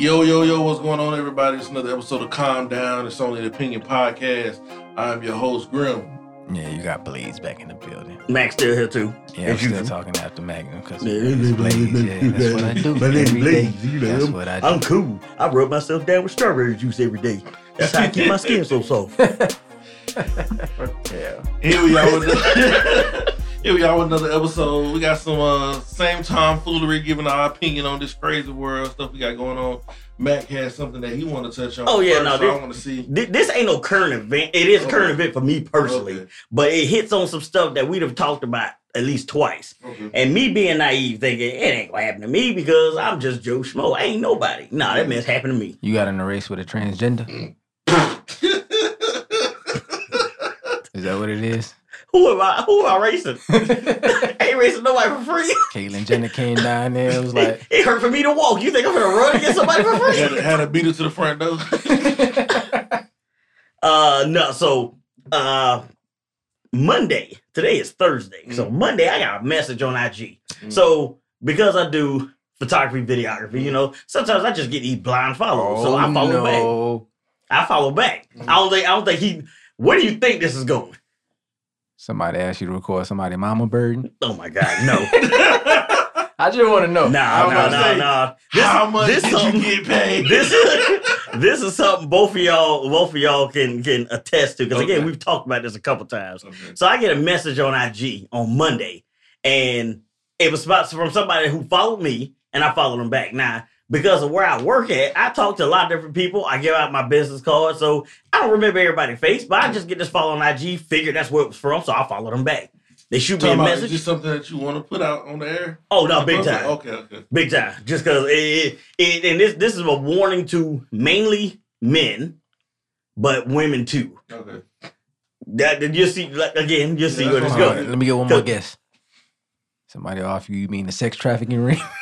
Yo, yo, yo, what's going on, everybody? It's another episode of Calm Down. It's only the Opinion Podcast. I'm your host, Grim. Yeah, you got Blaze back in the building. Max still here too. Yeah, I'm As you- still talking after Magnum because Yeah, it's Blaze. Yeah, that's what I do. My name's every day. Blaze, you know. That's what I do. I'm cool. I rub myself down with strawberry juice every day. That's how I keep my skin so soft. yeah. Here we are with another, here we are with another episode. We got some uh, same tomfoolery, giving our opinion on this crazy world stuff we got going on. Mac has something that he want to touch on. Oh, yeah, first, no, so this- I want to see. This ain't no current event. It is a current event for me personally, Okay. but it hits on some stuff that we'd have talked about at least twice. Okay. And me being naive, thinking it ain't gonna happen to me because I'm just Joe Schmo. I ain't nobody. Nah, that mess happened to me. You got in a race with a transgender? Is that what it is? Who am I? Who am I racing? ain't racing nobody for free. Caitlyn Jenner came down there. It was like, it hurt for me to walk. You think I'm gonna run against somebody for free? had, had to beat it to the front door. Uh no, so uh Monday, today is Thursday. So Monday I got a message on IG. Mm. So because I do photography, videography, you know, sometimes I just get these blind follows. so I follow back. I follow back. I don't think I don't think he where do you think this is going? Somebody asked you to record somebody mama burden. Oh my god, no. I just want to know. nah, nah, nah, nah. This, How much this did you get paid? this this is something both of y'all both of y'all can can attest to. Because Okay. again, we've talked about this a couple times. Okay. So I get a message on IG on Monday, and it was about from somebody who followed me, and I followed them back. Now, because of where I work at, I talk to a lot of different people. I give out my business card, so I don't remember everybody's face, but I just get this follow on IG. figure that's where it was from, so I followed them back. They shoot me a Talking about, is message. this something that you want to put out on the air? Oh no, big time. Okay, okay. Big time. Just because it, it, it, and this this is a warning to mainly men, but women too. Okay. That that you see like, again, you see Yeah, where this what Hold I'm goes. let me get one more guess. Somebody off you, you mean the sex trafficking ring?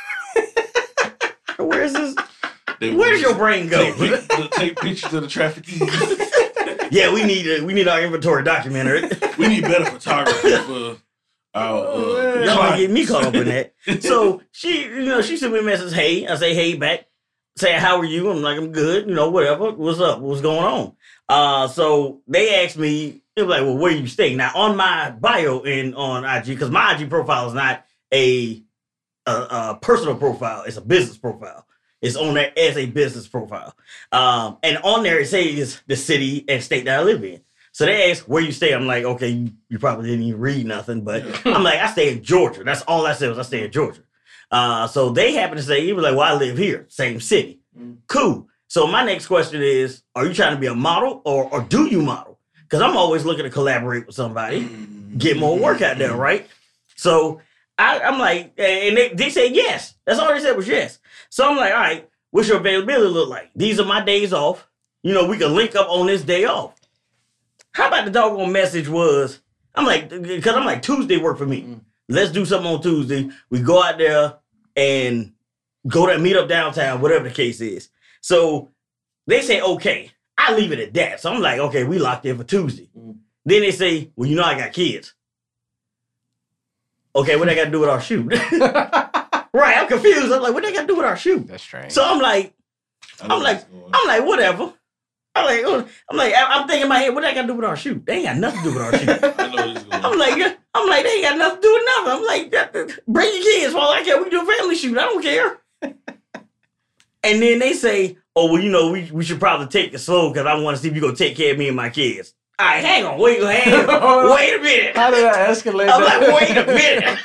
They Where's want your brain go? Take, pic- take pictures of the trafficking. yeah, we need a, we need our inventory documentary. we need better photography for our. Uh, Y'all might get me caught up in that. So she, you know, she sent me a message. Hey, I say hey back, Say how are you? I'm like I'm good. You know, whatever. What's up? What's going on? Uh, so they asked me. They were like, well, where you staying? Now on my bio and on IG, because my IG profile is not a, a a personal profile. It's a business profile. It's on there as a business profile. Um, and on there it says the city and state that I live in. So they asked where you stay. I'm like, okay, you, you probably didn't even read nothing, but I'm like, I stay in Georgia. That's all I said was I stay in Georgia. Uh, so they happen to say, he was like, well, I live here, same city. Mm. Cool. So my next question is, are you trying to be a model or, or do you model? Because I'm always looking to collaborate with somebody, get more work out there, right? So I, I'm like, and they, they said yes. That's all they said was yes. So I'm like, all right, what's your availability look like? These are my days off. You know, we can link up on this day off. How about the doggone message was, I'm like, because I'm like, Tuesday work for me. Mm. Let's do something on Tuesday. We go out there and go to meet up downtown, whatever the case is. So they say, okay. I leave it at that. So I'm like, okay, we locked in for Tuesday. Mm. Then they say, well, you know, I got kids. Okay, what I got to do with our shoot? right, I'm confused. I'm like, what they got to do with our shoe? That's strange. So I'm like, I know I'm like- what's going on. I'm like, whatever. I'm like, oh, I'm like, I- I'm thinking in my head, what they got to do with our shoe? They ain't got nothing to do with our shoe. I know where this is going. I'm like. I'm like, they ain't got nothing to do with nothing. I'm like, bring your kids for all I care. We do a family shoot. I don't care. and then they say, oh, well, you know, we, we should probably take it slow because I want to see if you gonna take care of me and my kids. All right, hang on, wait, hang on, wait a minute. How did I escalate I'm that? like, wait a minute.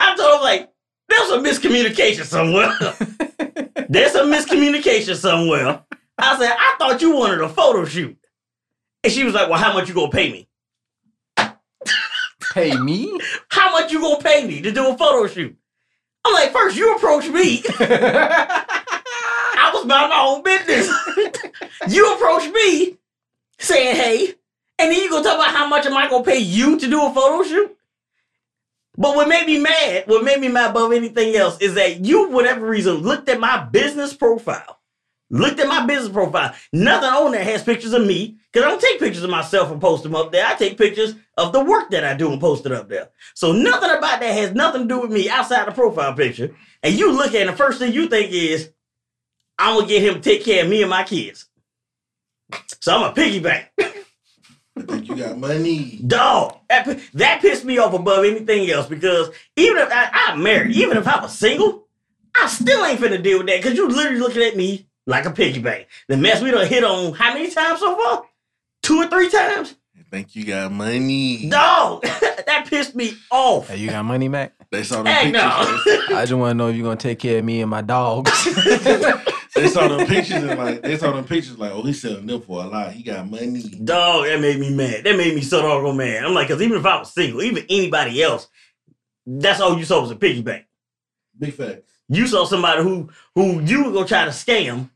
I told him like, there's some miscommunication somewhere. there's some miscommunication somewhere. I said, I thought you wanted a photo shoot. And she was like, Well, how much you gonna pay me? Pay me? How much you gonna pay me to do a photo shoot? I'm like, first you approach me. I was about my own business. you approach me saying, hey, and then you gonna talk about how much am I gonna pay you to do a photo shoot? But what made me mad, what made me mad above anything else, is that you, whatever reason, looked at my business profile. Looked at my business profile. Nothing on there has pictures of me, because I don't take pictures of myself and post them up there. I take pictures of the work that I do and post it up there. So nothing about that has nothing to do with me outside the profile picture. And you look at it, the first thing you think is, I'm gonna get him to take care of me and my kids. So I'm a piggyback. I think you got money. Dog, that, that pissed me off above anything else because even if I, I'm married, even if I was single, I still ain't finna deal with that because you literally looking at me like a piggy bank. The mess we done hit on how many times so far? Two or three times? I think you got money. Dog, that pissed me off. Hey, you got money, Mac? They saw the Heck pictures. no. I just want to know if you're gonna take care of me and my dogs. They saw them pictures and like they saw them pictures like, oh, he's selling them for a lot. He got money. Dog, that made me mad. That made me so doggone mad. I'm like, because even if I was single, even anybody else, that's all you saw was a piggy bank. Big facts. You saw somebody who who you were gonna try to scam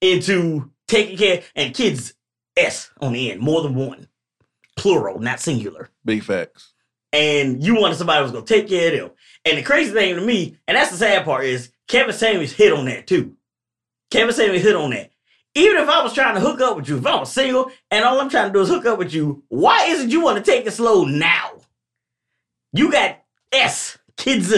into taking care and kids S on the end, more than one. Plural, not singular. Big facts. And you wanted somebody who was gonna take care of them. And the crazy thing to me, and that's the sad part, is Kevin Samuels hit on that too. Kevin Samuels hit on that. Even if I was trying to hook up with you, if I was single and all I'm trying to do is hook up with you, why is it you want to take it slow now? You got S, kids,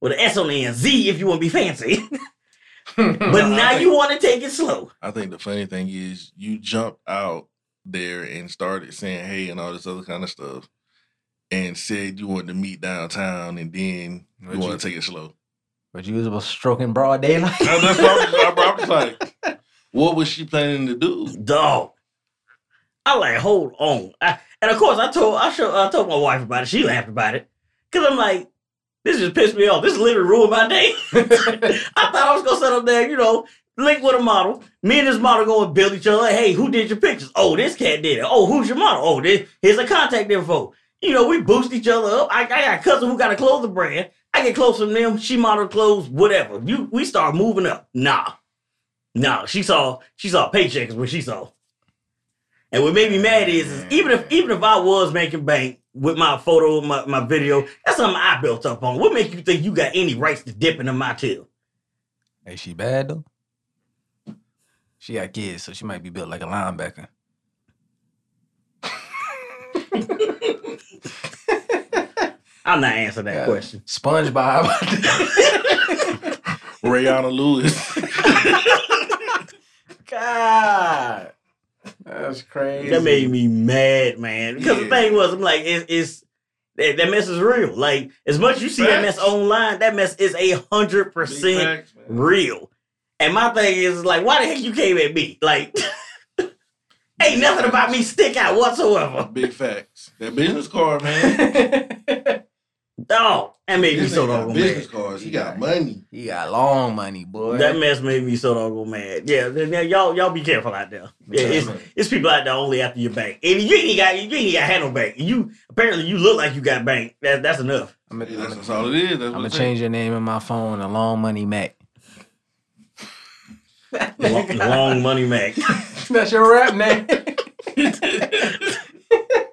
with an S on the end, Z if you want to be fancy. but now think- you want to take it slow. I think the funny thing is you jumped out there and started saying hey and all this other kind of stuff and said you wanted to meet downtown and then you want to take it slow. But you was stroking broad daylight. Now, that's what I'm, just- I'm like, what was she planning to do? Dog. I like, hold on. I, and of course, I told I show, I told my wife about it. She laughed about it. Cause I'm like, this just pissed me off. This literally ruined my day. I thought I was gonna sit up there, you know, link with a model. Me and this model go and build each other. Like, Hey, who did your pictures? Oh, this cat did it. Oh, who's your model? Oh, this here's a contact info. You know, we boost each other up. I, I got a cousin who got a clothing brand. I get close from them. She model clothes, whatever. You we start moving up. Nah. Nah. She saw she saw paycheck is what she saw. And what made me mad is, is even if even if I was making bank with my photo, my, my video, that's something I built up on. What make you think you got any rights to dip into my tail? hey, she bad though. She got kids, so she might be built like a linebacker. I'm not answering that Yeah. question. SpongeBob. Rayana Lewis. God, that's crazy. That made me mad, man. Because the thing was, I'm like, it's, it's that, that mess is real. Like, as much as you see that mess online, that mess is a hundred percent real. And my thing is like, why the heck you came at me? Like, ain't nothing about me stick out whatsoever. Big facts. That business card, man. Dog, that made me This so ain't got doggone business mad. cards. He got money. he got long money, boy. That mess made me so doggone mad. Yeah, then- then y'all y'all be careful out there. Yeah, it's, it's people out there only after your bank. And you ain't got you ain't got had no bank. You apparently you look like you got bank. That, that's enough. I'm Yeah, gonna that's, that's all it is. That's I'm I'm gonna change your name in my phone to Long Money Mac. Long, long money Mac. That's your rap name.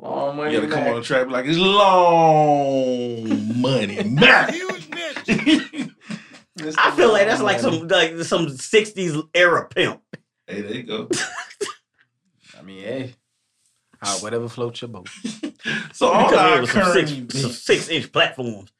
Long Money You gotta come Mac. on the track like, it's long money. man. Huge bitch. I feel like that's like some like some '60s era pimp. hey, there you go. I mean, hey, how, whatever floats your boat. So You all come in our with some current six, some six inch platforms.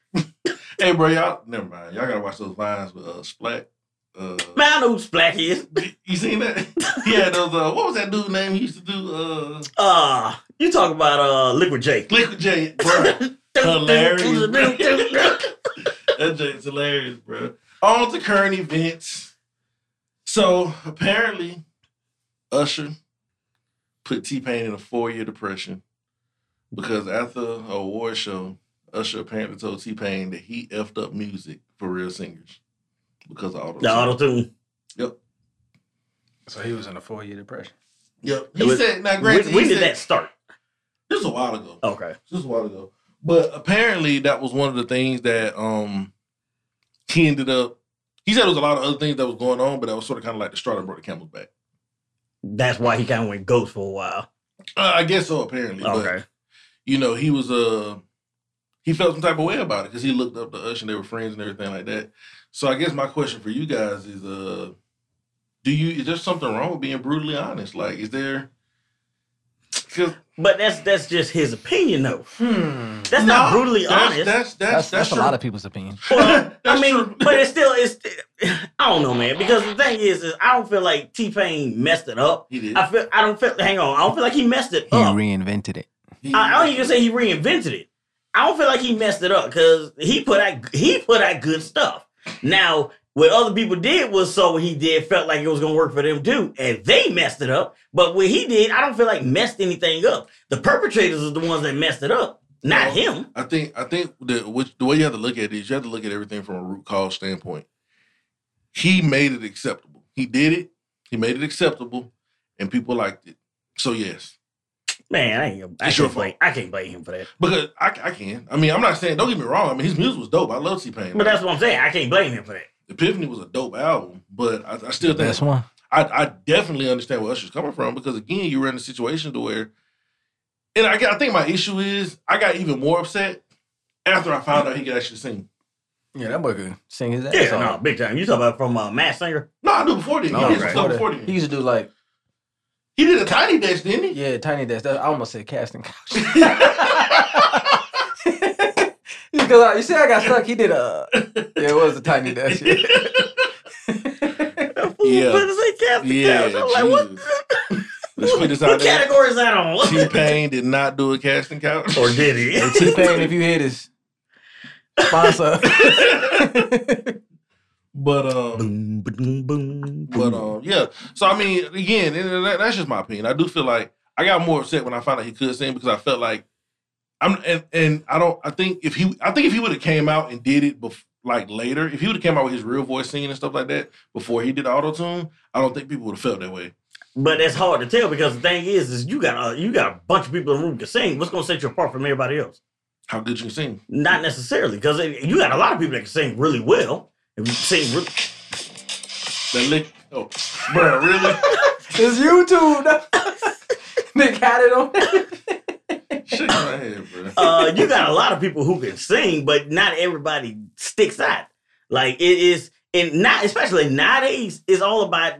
Hey, bro, y'all never mind. Y'all gotta watch those vines with uh, Splat. Uh, Man, I know who Splack is. you seen that? yeah, those. Uh, what was that dude name? He used to do uh, Uh, you talk about uh Liquid J. Liquid J. Bro, hilarious. bro. that J's hilarious, bro. On to current events. So apparently, Usher put T Pain in a four year depression because after a award show, Usher apparently told T Pain that he effed up music for real singers because of auto. The auto tune. Yep. So he was in a four year depression. Yep. He was- said, now When, granted, when he did said, that start? This was a while ago. Okay. This was a while ago. But apparently that was one of the things that um he ended up he said there was a lot of other things that was going on, but that was sort of kind of like the straw that brought the camel's back. That's why he kind of went ghost for a while. Uh, I guess so, apparently. But Okay. you know, he was uh he felt some type of way about it because he looked up to Usher and they were friends and everything like that. So I guess my question for you guys is uh do you is there something wrong with being brutally honest? Like is there 'Cause- But that's that's just his opinion, though. Hmm. That's not brutally that's, honest. That's that's That's, that's, that's, a lot of people's opinion. Well, I mean, true. but it's still it's. I don't know, man. Because the thing is, is I don't feel like T Pain messed it up. He did. I feel I don't feel. Hang on, I don't feel like he messed it He up. He reinvented it. He- I, I don't even say he reinvented it. I don't feel like he messed it up because he put out he put out good stuff. Now, what other people did was so what he did felt like it was gonna work for them too, and they messed it up. But what he did, I don't feel like messed anything up. The perpetrators are the ones that messed it up, not him. I think I think the which the way you have to look at it is you have to look at everything from a root cause standpoint. He made it acceptable. He did it. He made it acceptable, and people liked it. So yes, Man, I ain't. I can't blame. I can't blame him for that. because I, I can. I mean, I'm not saying. Don't get me wrong. I mean, his music was dope. I love T Pain. But that's what I'm saying. I can't blame him for that. Epiphany was a dope album, but I, I still think Best one. I, I definitely understand where Usher's coming from because again, you were in a situation to where, and I, I think my issue is I got even more upset after I found out he could actually sing. Yeah, that boy could sing his ass Yeah, off. no, big time. You talking about from uh, Masked Singer? No, I knew before then. No, he did right. before before that. then. He used to do like, He did a tiny dash, didn't he? yeah, tiny desk. That, I almost said casting couch. Because uh, you see, I got stuck. He did a, yeah, it was a tiny dash. Yeah. Yeah. But it's like Captain Yeah, Couch. I'm like, what? Let's put this What out there. category is that on? T Pain did not do a casting couch. or did he? Hey, T Pain, if you hear this, sponsor. But um, boom, boom, boom, but um, yeah. So I mean, again, that- that's just my opinion. I do feel like I got more upset when I found out he could sing because I felt like I'm and and I don't. I think if he, I think if he would have came out and did it bef- like later, if he would have came out with his real voice singing and stuff like that before he did auto tune, I don't think people would have felt that way. But that's hard to tell because the thing is, is you got a you got a bunch of people in the room to sing. What's gonna set you apart from everybody else? How good you can sing. Not necessarily, because you got a lot of people that can sing really well. If you sing, really, That lick. Oh, bro, really? it's YouTube. Nick had it on. Shake my head, bro. uh, you got a lot of people who can sing, but not everybody sticks out. Like it is, and not especially nowadays, it's all about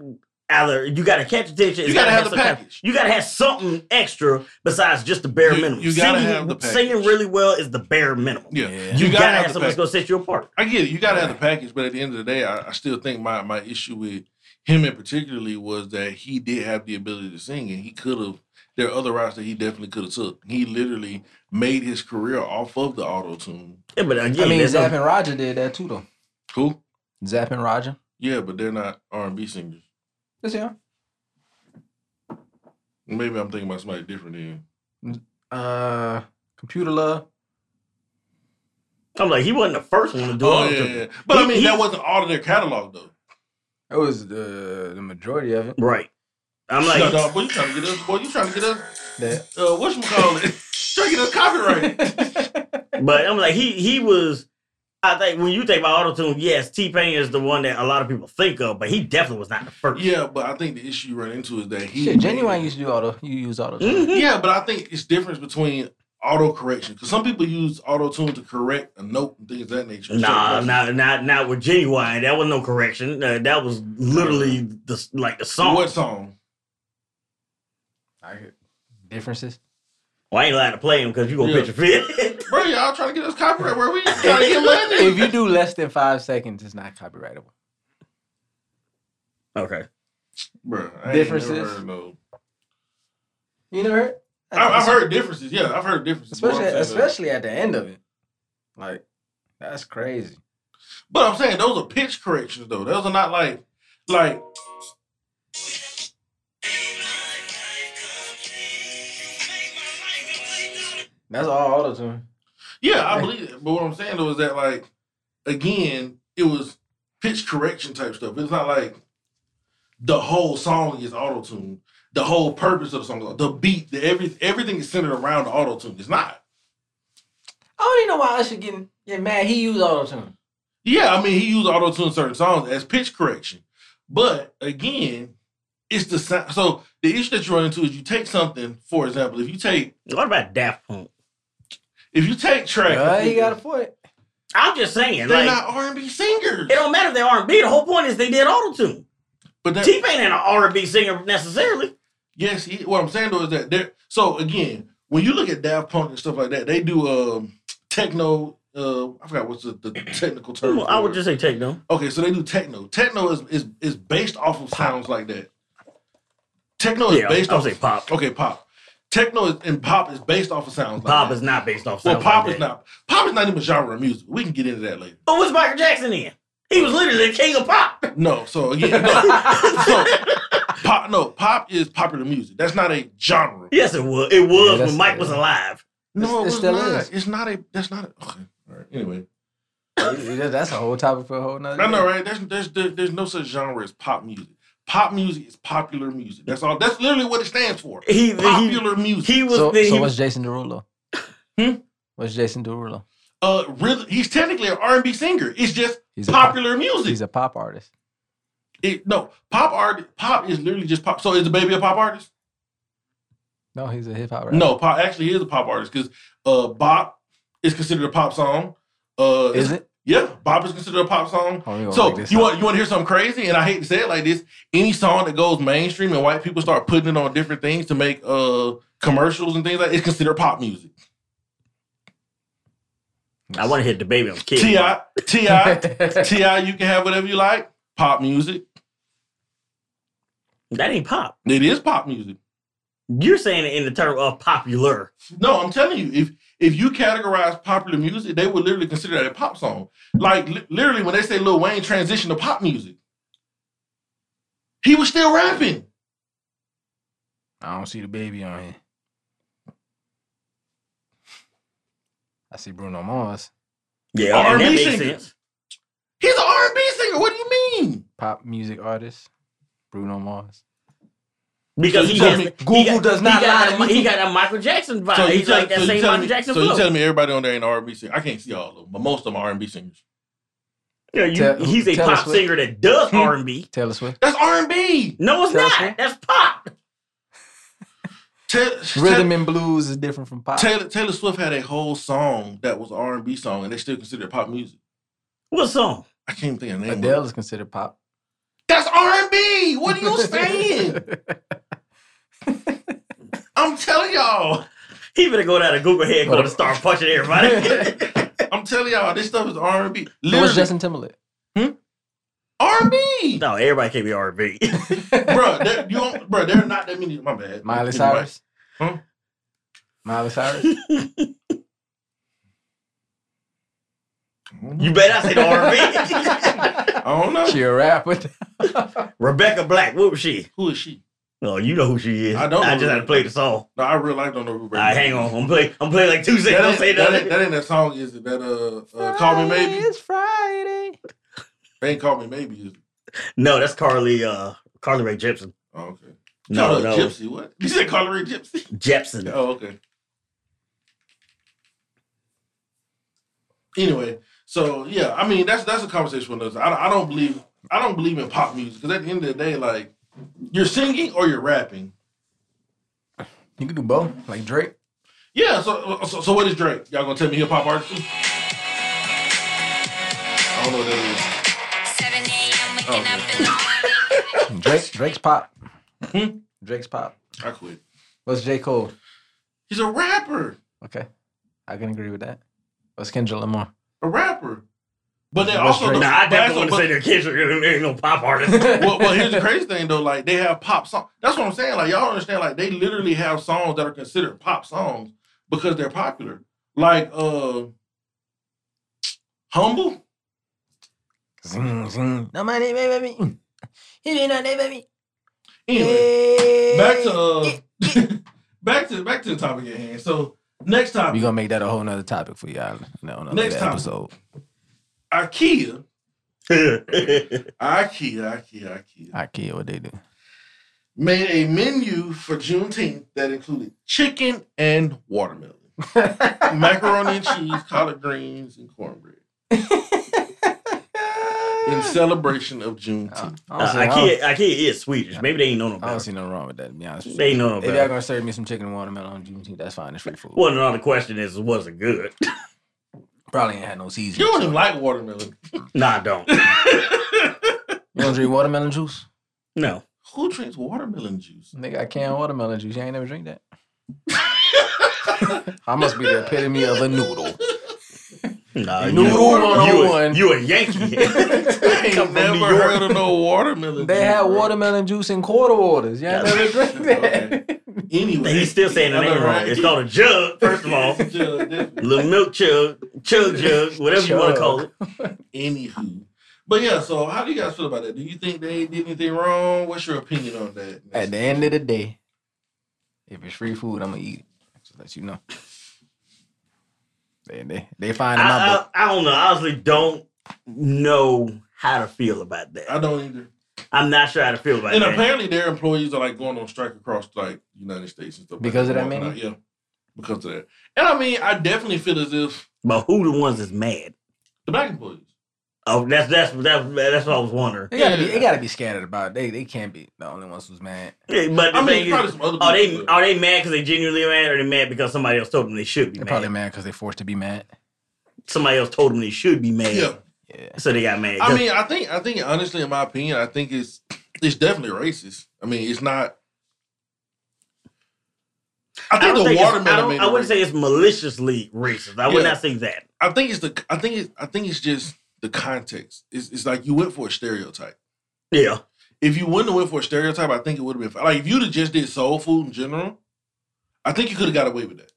either you got to catch attention. You gotta have the some kind- package. you got to have something extra besides just the bare You- minimum. you gotta singing, have the package. singing really well is the bare minimum. Yeah, Yeah. You, you, gotta, gotta, have have something that's gonna set you apart. I get it. You gotta have the package, but at the end of the day, I, I still think my my issue with him in particularly was that he did have the ability to sing, and he could have. There are other routes that he definitely could have took. He literally made his career off of the auto tune. Yeah, but again, I mean, there's Zapp and Roger did that too, though. Who? Zapp and Roger. Yeah, but they're not R and B singers. Yes, yeah. Maybe I'm thinking about somebody different. Then Uh, Computer Love. I'm like, he wasn't the first one to do oh it. yeah, yeah. But I mean, he- that wasn't all of their catalog though. That was the the majority of it. Right. I'm like, no, dog, boy, you trying to get us? Boy, you trying to get us? That. Uh, what you call it? trying to get us copyright. but I'm like, he he was. I think when you think about auto tune, yes, T Pain is the one that a lot of people think of, but he definitely was not the first. yeah, but I think the issue you run into is that he Shit, Ginuwine used to do auto. You use auto. tune. Mhm. Yeah, but I think it's difference between auto correction because some people use auto tune to correct a note and things of that nature. Nah, So- nah, not not with Ginuwine. That was no correction. Uh, that was literally the like the song. What song? I get differences. Well, I ain't allowed to play him because you gonna Yeah. pitch a fit. Bro, y'all trying to get us copyright where we trying to get money? if you do less than five seconds, it's not copyrightable. okay. Bro, I ain't Differences? never heard no. You never heard? I, I've heard differences. Yeah, I've heard differences. especially But especially at the end of it. Like that's crazy. but I'm saying those are pitch corrections though. Those are not like like. That's all auto tune. Yeah, I believe it. But what I'm saying though is that like again, it was pitch correction type stuff. It's not like the whole song is auto tune. The whole purpose of the song, the beat, the every everything is centered around the auto tune. It's not. I don't even know why Usher getting get mad. He used auto tune. Yeah, I mean he used auto tune certain songs as pitch correction, but again, it's the sound. So the issue that you run into is you take something, for example, if you take What about Daft Punk? If you take track, Uh, he got a point. I'm just saying, they're like not R and B singers. it don't matter if they're R and B. The whole point is they did auto tune. But that, T Pain ain't an R and B singer necessarily. Yes, he, what I'm saying though is that they're so again, when you look at Daft Punk and stuff like that, they do um techno. Uh, I forgot what's the, the technical term. Well, I would it. just say techno. Okay, so they do techno. Techno is is, is based off of sounds like that. Techno is Yeah, based I would off say pop. Okay, pop. Techno is, and pop is based off of sounds Pop like is not based off. well, sounds pop like is that. not. Pop is not even a genre of music. We can get into that later. But what's Michael Jackson in? He was literally the king of pop. No, so again, no. so pop. No, pop is popular music. That's not a genre. Yes, it was. It was that's- when Mike was alive. No, It it's still not. is. It's not a. That's not a. Okay. All right. Anyway, That's a whole topic for a whole nother. I know, right? There's there's there- there's no such genre as pop music. Pop music is popular music. That's all. That's literally what it stands for. He he, Popular music. he was. So, the, so he, what's Jason Derulo? Hmm? What's Jason Derulo? uh, rhythm, he's technically an R&B singer. It's just He's a pop- popular music. He's a pop artist. It, no, pop art. Pop is literally just pop. So is DaBaby a pop artist? No, he's a hip hop rapper. No, pop actually he is a pop artist because uh, Bop is considered a pop song. Uh, is it? Yeah, Bop is considered a pop song. Oh, So make this you want you want to hear something crazy? And I hate to say it like this: any song that goes mainstream and white people start putting it on different things to make uh commercials and things like it's considered pop music. I want to hit the baby on the kid. Ti Ti Ti, you can have whatever you like. Pop music. That ain't pop. It is pop music. You're saying it in the term of popular. No, I'm telling you, if if you categorize popular music, they would literally consider that a pop song. Like li- literally, when they say Lil Wayne transitioned to pop music, he was still rapping. I don't see DaBaby on here. I see Bruno Mars, Yeah, R&B that makes singer. sense. He's an R&B singer. What do you mean? pop music artist. Bruno Mars. Because So he you has telling me he Google got, does not he got, lie a, to he got a Michael Jackson vibe. So He's tell, like that so same telling Michael me, Jackson so you telling me everybody on there ain't R&B singer? I can't see all of them, but most of them are R&B singers. Yeah, you, Tell- he's a pop singer that does Hmm. R and B. Taylor Swift. That's R&B. No, it's Taylor not. Swift. That's pop. Taylor, Rhythm and blues is different from pop. Taylor, Taylor Swift had a whole song that was R&B song, and they still consider it pop music. What song? I can't even think of the name. of it. Adele is considered pop. That's R&B. What are you saying? I'm telling y'all. He better go down to Google headquarters and start punching everybody. I'm telling y'all, this stuff is R&B. So what's Justin Timberlake? Hmm? R&B. no, everybody can't be R and B. bro, there, you don't, bro, there are not that many. My bad. Miley Anyway. Cyrus. Huh? Miley Cyrus. You bet I say the R&B. I don't know. she a rapper. Rebecca Black. What was she? Who is she? Oh, you know who she is. I don't I know just who- had to play the song. No, I real life don't know who. All right, hang on. I'm play. I'm playing like two That seconds. Don't say that, ain't, nothing. that ain't that song, is it? That uh, uh Call Me Maybe? It's Friday. They ain't Call Me Maybe, is it? No, that's Carly. Uh, Carly Rae Jepsen. Oh, okay. No, Call no, Gypsy, what? You said Carly her a Gypsy? Jepsen. Oh, okay. Anyway, so yeah, I mean that's that's a conversation with us. I, don't- I don't believe I don't believe in pop music because at the end of the day, like you're singing or you're rapping. You can do both, like Drake. Yeah. So so, so what is Drake? Y'all gonna tell me hip hop artist? I don't know what that 7 Oh, up in the morning. Drake. Drake's pop. Hmm? Drake's pop. I quit. What's J Cole? He's a rapper. Okay, I can agree with that. What's Kendrick Lamar? A rapper. But then What's also, Drake? the- Nah, I definitely want to say they're kids. There ain't no pop artist. well, well, here's the crazy thing though. Like they have pop songs. That's what I'm saying. Like y'all understand. Like they literally have songs that are considered pop songs because they're popular. Like uh, humble. Zing, zing. No money, baby. He did not baby. Anyway, back to uh, back to back to the topic at hand. So next topic. We topic, gonna make that a whole nother topic for y'all on another Next time. episode. IKEA, IKEA, IKEA, IKEA IKEA, what they do? made a menu for Juneteenth that included chicken and watermelon, macaroni and cheese, collard greens, and cornbread. in celebration of Juneteenth. I Uh, don't I don't- Ikea, Ikea is Swedish. Maybe they ain't know no I don't see nothing wrong with that. To be honest, with They ain't know no If y'all gonna serve me some chicken and watermelon on Juneteenth, that's fine. It's free food. Well, another question is, was it good? Probably ain't had no You don't even like watermelon. nah, I don't. You don't drink watermelon juice? No. Who drinks watermelon juice? They got canned watermelon juice. You ain't never drink that. I must be the epitome of a noodle. Nah, Noodle you, you, 101. a, you a Yankee. I ain't Come from never New York. heard of no watermelon. They juice, had watermelon juice in quarter waters. You ain't never drink that. Anyway, He's still saying the I know, name wrong. right? It's called a jug, first of all. Jug. Little milk jug, chug jug, whatever you want to call it. Anywho. But yeah, so how do you guys feel about that? Do you think they did anything wrong? What's your opinion on that? At the end of the day, if it's free food, I'm gonna eat it. Just let you know. They they, they find in my I, book. I, I don't know. I honestly don't know how to feel about that. I don't either. I'm not sure how to feel about it. And that. apparently their employees are like going on strike across like United States and stuff. like Because of that, walking maybe? out. Yeah. Because of that. And I mean, I definitely feel as if But who the ones that's mad? the black employees. Oh, that's that's that's that's what I was wondering. They gotta be Yeah. they gotta be scattered about. It. They they can't be the only ones who's mad. Yeah, but I mean, probably is, some other are they are they mad because they genuinely mad, or they mad because somebody else told them they should be They're mad? probably mad because they're forced to be mad. Somebody else told them they should be mad, Yeah. Yeah. so they got mad. I mean, I think I think honestly, in my opinion, I think it's it's definitely racist. I mean, it's not. I I think don't the think watermelon. I, made I wouldn't racist. say it's maliciously racist. I would not say that. I think it's the. I think it's. I think it's just the context. It's, it's like you went for a stereotype. Yeah, If you wouldn't have went for a stereotype, I think it would have been fine. like if you'd have just did soul food in general. I think you could have got away with that.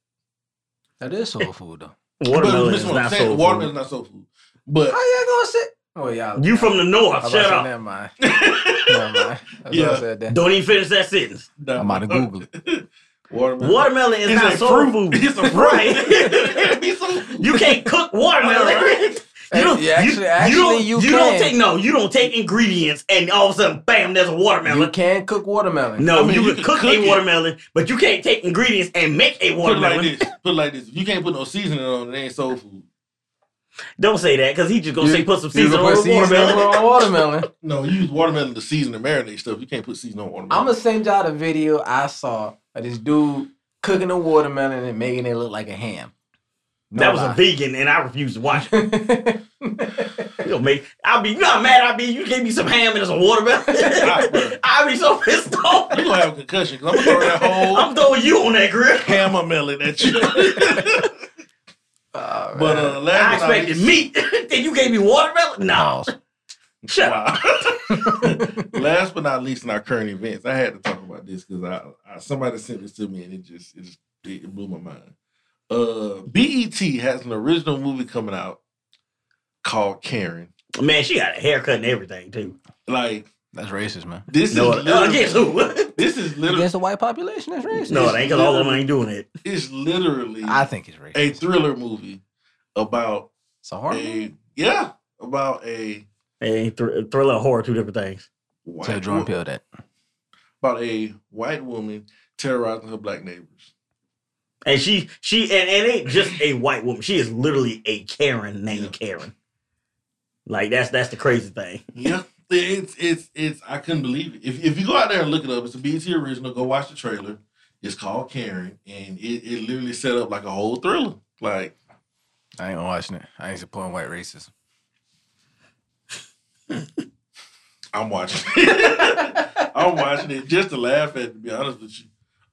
That is soul food though. watermelon is what I'm not saying, soul Watermelon food. is not soul food. But How y'all gonna sit? Oh yeah. You from the north? was Shut about to say, up! Never mind. Never mind. That's Yeah. what I said that. Don't even finish that sentence. I'm about to Google it. Watermelon. Watermelon is It's not a soul fruit. food. It's a fruit. Right. It be soul. You can't cook watermelon. You don't, Yeah, actually- you, actually, you don't, you you don't take no, you don't take ingredients and all of a sudden, bam, there's a watermelon. You watermelon. can cook watermelon. no, I mean, you, you can can cook, cook a it. watermelon, but you can't take ingredients and make a watermelon. Put it watermelon. like this. Put it like this. If you can't put no seasoning on it, it ain't soul food. Don't say that because he just gonna You- say put some You seasoning on put watermelon. on watermelon. No, you use watermelon to season and marinate stuff. You can't put seasoning on watermelon. I'm gonna send y'all the video I saw of this dude cooking a watermelon and making it look like a ham. No that was a vegan, and I refused to watch it. You know, make I'll be you know mad I'll be. You gave me some ham and it's a watermelon. bruh. I'll be so pissed off. you gonna have a concussion because I'm gonna throw that whole I'm throwing you on that grill. hammer melon at you. Oh, but uh, I last not expected meat. then you gave me watermelon? No. Shut up. Last but not least, in our current events, I had to talk about this because I, I somebody sent this to me and it just it just it blew my mind. Uh, BET has an original movie coming out called Karen. Man, she got a haircut and everything too. Like That's racist, man. this No, is literally, against who? this is literally Against the white population, that's racist. no, it ain't because all of them ain't doing it. it's literally I think it's racist. a thriller movie about it's a horror a movie. yeah about a A thr- thriller and horror, two different things. white Tell Jordan wo- Peele that. about a white woman terrorizing her black neighbors. And she, she, and, and it ain't just a white woman. She is literally a Karen named Karen. Like that's that's the crazy thing. Yeah, it's it's it's. I couldn't believe it. If if you go out there and look it up, it's a BET original. Go watch the trailer. It's called Karen, and it, it literally set up like a whole thriller. Like I ain't watching it. I ain't supporting white racism. I'm watching. it. I'm watching it just to laugh at. it, To be honest with you,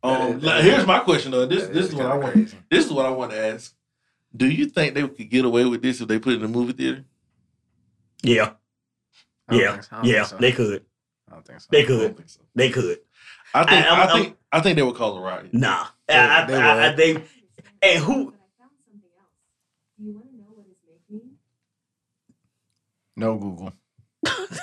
um, like, here's my question though. This this is is what I want. crazy. This is what I want to ask. Do you think they could get away with this if they put it in the movie theater? Yeah, I don't yeah, so. Yeah. so. They could, I don't think so. they I don't could, think so. they could. I think I- I, I'm- think I think they would cause a riot. Nah, They- I, I, they I, I would. think. And who? But I found something else. Do you want to know what his nickname? No Google.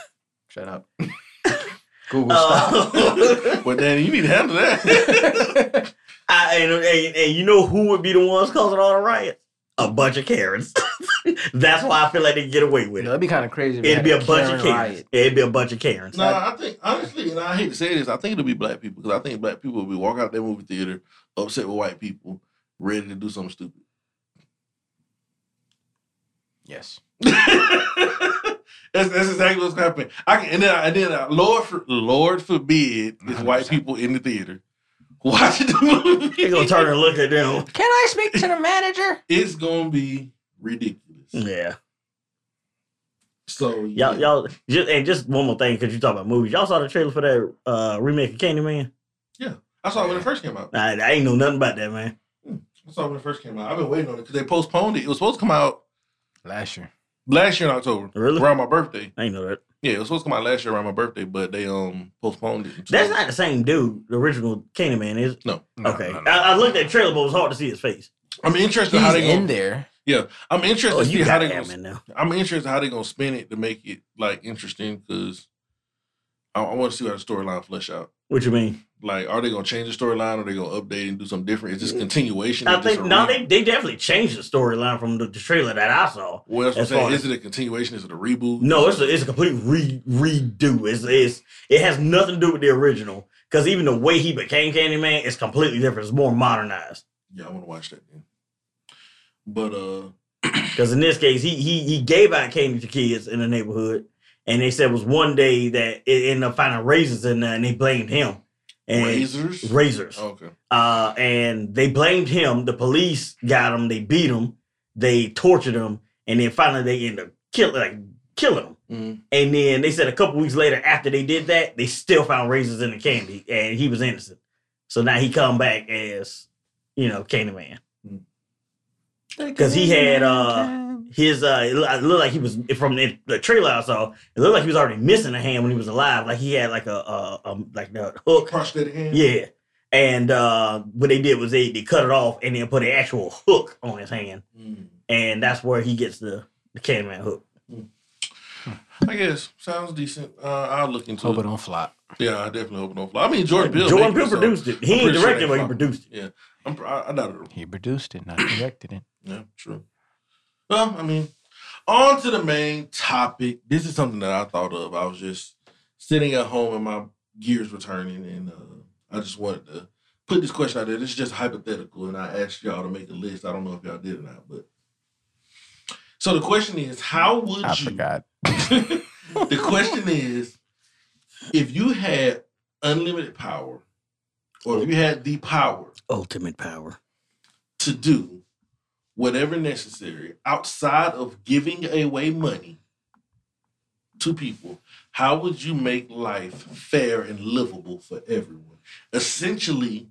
Shut up. Google stop. Uh, But Danny, you need to handle that. I, and, and, and you know who would be the ones causing all the riots? A bunch of Karens. That's why I feel like they get away with You know, it. it'd be kind of crazy. It'd be a had bunch Karen of Karens. riot. It'd be a bunch of Karens. No, I think honestly, and I hate to say this, I think it'll be black people because I think black people will be walking out that movie theater upset with white people, ready to do something stupid. Yes. that's, that's exactly what's happening. I can, and then, and then uh, Lord, for, Lord forbid, it's white 100%. people in the theater watching the movie. They gonna turn and look at them. Can I speak to the manager? It's gonna be ridiculous. Yeah. So yeah. Y'all, y'all, just, and just one more thing, because you talk about movies. Y'all saw the trailer for that uh, remake of Candyman? Yeah, I saw it when it first came out. I, I ain't know nothing about that, man. I saw it when it first came out. I've been waiting on it because they postponed it. It was supposed to come out Last year. last year in October, Really? around my birthday. I ain't know that. Yeah, it was supposed to come out last year around my birthday, but they um postponed it. until- That's not the same dude, the original Candyman, Man is it? No. No, okay. no, no. I, I looked at the trailer, but it was hard to see his face. I'm interested He's how they in gonna, there. Yeah, I'm interested Oh, to see you how got they him gonna, now. I'm interested how they gonna spin it to make it like interesting because I, I want to see how the storyline flesh out. What you mean? Like, are they gonna change the storyline? Or are they gonna update and do something different? Is this continuation? I think no, re- they, they definitely changed the storyline from the, the trailer that I saw. Well, that's what I'm saying. far Is it a continuation? Is it a reboot? No, it's a, it's a complete re, redo. It's, it's it has nothing to do with the original because even the way he became Candyman is completely different. It's more modernized. Yeah, I want to watch that. Then. But uh, Because in this case, he he he gave out candy to kids in the neighborhood, and they said it was one day that it ended up finding raisins in there, and they blamed him. And razors. razors. Okay. Uh, and they blamed him. The police got him. They beat him. They tortured him, and then finally they ended up killing like killing him. Mhm. And then they said a couple weeks later, after they did that, they still found razors in the candy, and he was innocent. So now he come back as you know Candyman because he had uh his uh it looked, it looked like he was from the, the trailer I saw. It looked like he was already missing a hand when he was alive. Like he had like a, a, a like the hook Prosthetic hand. yeah. And uh, what they did was they, they cut it off and then put an actual hook on his hand. Mm. And that's where he gets the, the Candyman hook. I guess sounds decent. Uh, I'll look into Hope it Hope it. don't flop. Yeah, I definitely hope it don't flop. I mean, Jordan Bill. Jordan making Peele it, so produced it. He I'm ain't pretty sure directed, they but he produced it. Yeah, I'm, pr- I, I doubt it. He produced it, not directed it. Yeah, true. Well, I mean, on to the main topic. This is something that I thought of. I was just sitting at home and my gears were turning, and uh, I just wanted to put this question out there. This is just hypothetical, and I asked y'all to make a list. I don't know if y'all did or not, but so the question is, how would you. I you? forgot. the question is, if you had unlimited power, or if you had the power Ultimate power. to do whatever necessary outside of giving away money to people, how would you make life fair and livable for everyone? Essentially,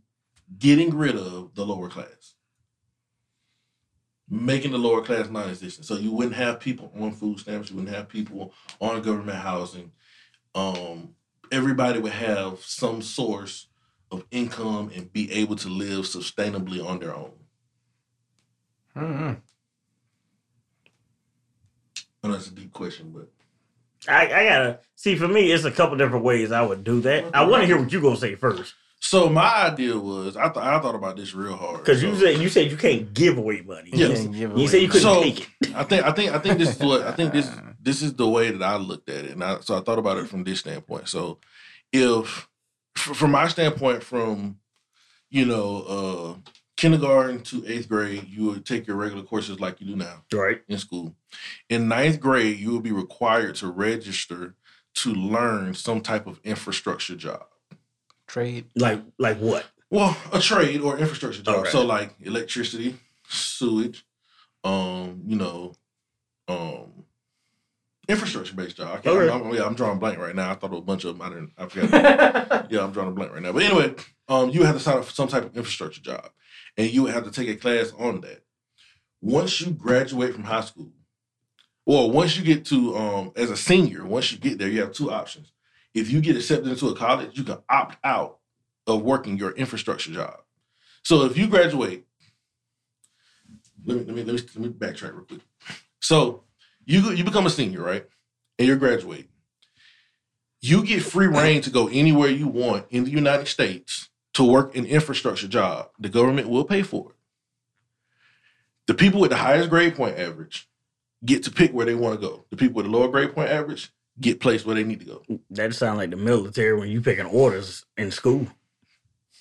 getting rid of the lower class, making the lower class non existent. So you wouldn't have people on food stamps, you wouldn't have people on government housing. Um, everybody would have some source of income and be able to live sustainably on their own. Mm-mm. I know that's a deep question, but I, I gotta see for me, it's a couple different ways I would do that. I want to hear what you gonna say first. so my idea was I thought I thought about this real hard Because you said you said you can't give away money. Yeah. You, Can't give you away said you couldn't So- take it. I think I think I think this is what I think this this is the way that I looked at it, and I, so I thought about it from this standpoint. So if from my standpoint, from you know uh, kindergarten to eighth grade, you would take your regular courses like you do now Right. in school. In ninth grade, you will be required to register to learn some type of infrastructure job. Trade. Like like what? Well, a trade or infrastructure job. Okay. So like electricity, sewage, um, you know, um, infrastructure based job. I can't, Okay. I'm, I'm- yeah, I'm drawing a blank right now. I thought of a bunch of them. I didn't. I forgot. yeah, I'm drawing a blank right now. But anyway, um, you have to sign up for some type of infrastructure job, and you would have to take a class on that. Once you graduate from high school, or once you get to um as a senior, once you get there, you have two options. If you get accepted into a college, you can opt out of working your infrastructure job. So if you graduate, let me let me let me, let me backtrack real quick. So you you become a senior, right? And you're graduating. You get free reign to go anywhere you want in the United States to work an infrastructure job. The government will pay for it. The people with the highest grade point average get to pick where they want to go. The people with the lower grade point average get placed where they need to go. That sounds like the military when you picking orders in school.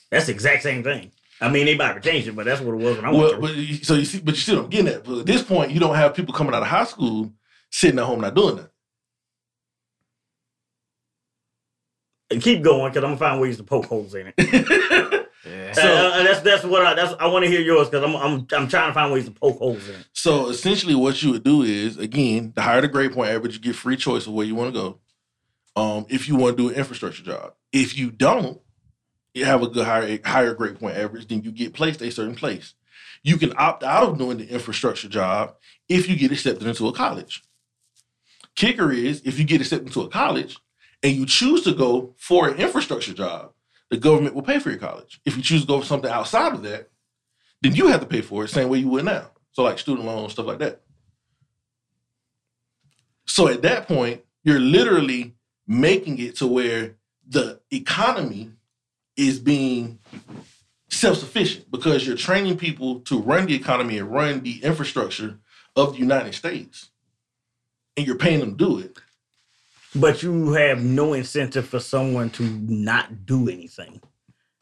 That's the exact same thing. I mean, they might have changed it, but that's what it was when I Well, through. but you- so you see, but you still don't get that. But at this point, you don't have people coming out of high school sitting at home not doing that. Keep going because I'm gonna find ways to poke holes in it. Yeah. So uh, that's that's what I that's I want to hear yours because I'm I'm I'm trying to find ways to poke holes in it. So essentially, what you would do is, again, the higher the grade point average, you get free choice of where you want to go. Um, if you want to do an infrastructure job, if you don't, you have a good higher higher grade point average, then you get placed a certain place. You can opt out of doing the infrastructure job if you get accepted into a college. Kicker is if you get accepted into a college and you choose to go for an infrastructure job, the government will pay for your college. If you choose to go for something outside of that, then you have to pay for it, same way you would now. So like student loans, stuff like that. So at that point, you're literally making it to where the economy is being self-sufficient because you're training people to run the economy and run the infrastructure of the United States. And you're paying them to do it. But you have no incentive for someone to not do anything.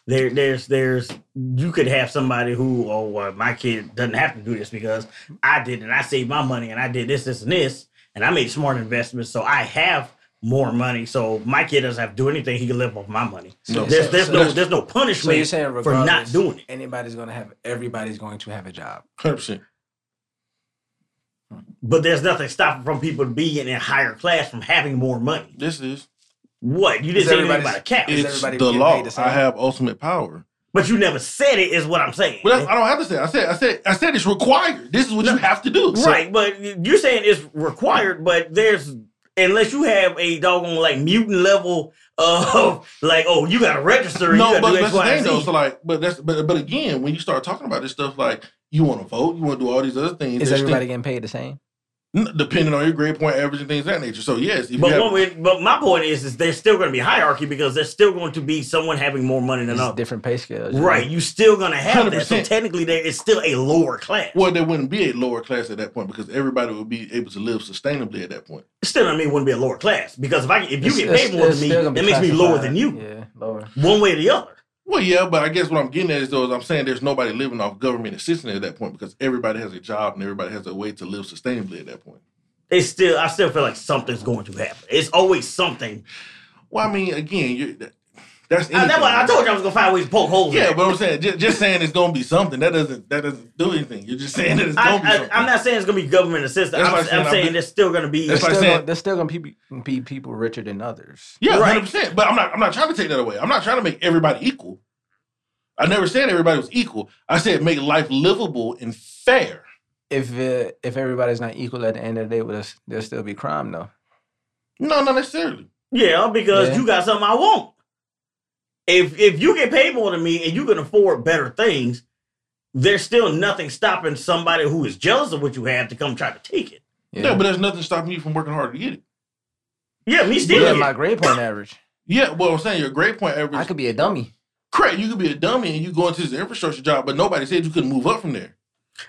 There, there's, there's, you could have somebody who, oh, well, my kid doesn't have to do this because I did and I saved my money and I did this, this, and this, and I made smart investments, so I have more money. So my kid doesn't have to do anything; he can live off my money. No. There's, there's So no, there's no punishment So punishment you're saying for not doing it. anybody's gonna have everybody's going to have a job. 100%. But there's nothing stopping from people being in a higher class from having more money. This is What you didn't Is say anything about a cap, Is it's everybody the law. paid the? I have ultimate power. but you never said it. Is what I'm saying. But that's, I don't have to say. it. I said. I said. I said it's required. This is what you have to do. So- Right, but you're saying it's required, but there's unless you have a doggone like mutant level of like, oh, you got to register. and no, you but got to do that's the thing and though. Z. So like, but that's but but again, when you start talking about this stuff, like you want to vote, you want to do all these other things. Is there's everybody things- getting paid the same? depending on your grade point average and things of that nature. So yes, if you But have, one but my point is, is there's still going to be hierarchy because there's still going to be someone having more money than It's others. different pay scales. Right, You're still going to have that. So technically, there is still a lower class. well, there wouldn't be a lower class at that point because everybody would be able to live sustainably at that point. Still, I mean, it wouldn't be a lower class because if I if you It's- get paid more than me, still gonna that be makes me lower than you. Yeah, lower. One way or the other. Well, yeah, but I guess what I'm getting at is though is I'm saying there's nobody living off government assistance at that point because everybody has a job and everybody has a way to live sustainably at that point. It's still, I still feel like something's going to happen. It's always something. Well, I mean, again, you that, that's I, that's why I told you I was gonna find ways to poke holes. Yeah, it. but I'm saying just, just saying it's gonna be something that doesn't that doesn't do anything. You're just saying that it's I, gonna be I, something. I'm not saying it's gonna be government assistance. That's I'm, like saying I'm I'm saying been- there's still gonna be. That's There's like still, saying- gonna, there's still gonna be, be people richer than others. Yeah, Right. hundred percent. But I'm not. I'm not trying to take that away. I'm not trying to make everybody equal. I never said everybody was equal. I said make life livable and fair. If uh, if everybody's not equal at the end of the day, will there, there'll still be crime though. No, not necessarily. Yeah, because Yeah. you got something I want. If if you get paid more than me and you can afford better things, there's still nothing stopping somebody who is jealous of what you have to come try to take it. Yeah, Yeah, but there's nothing stopping you from working hard to get it. Yeah, me still. yeah, my grade point average. Yeah, well, I'm saying your grade point average. I could be a dummy. correct. You could be a dummy and you go into this infrastructure job, but nobody said you couldn't move up from there.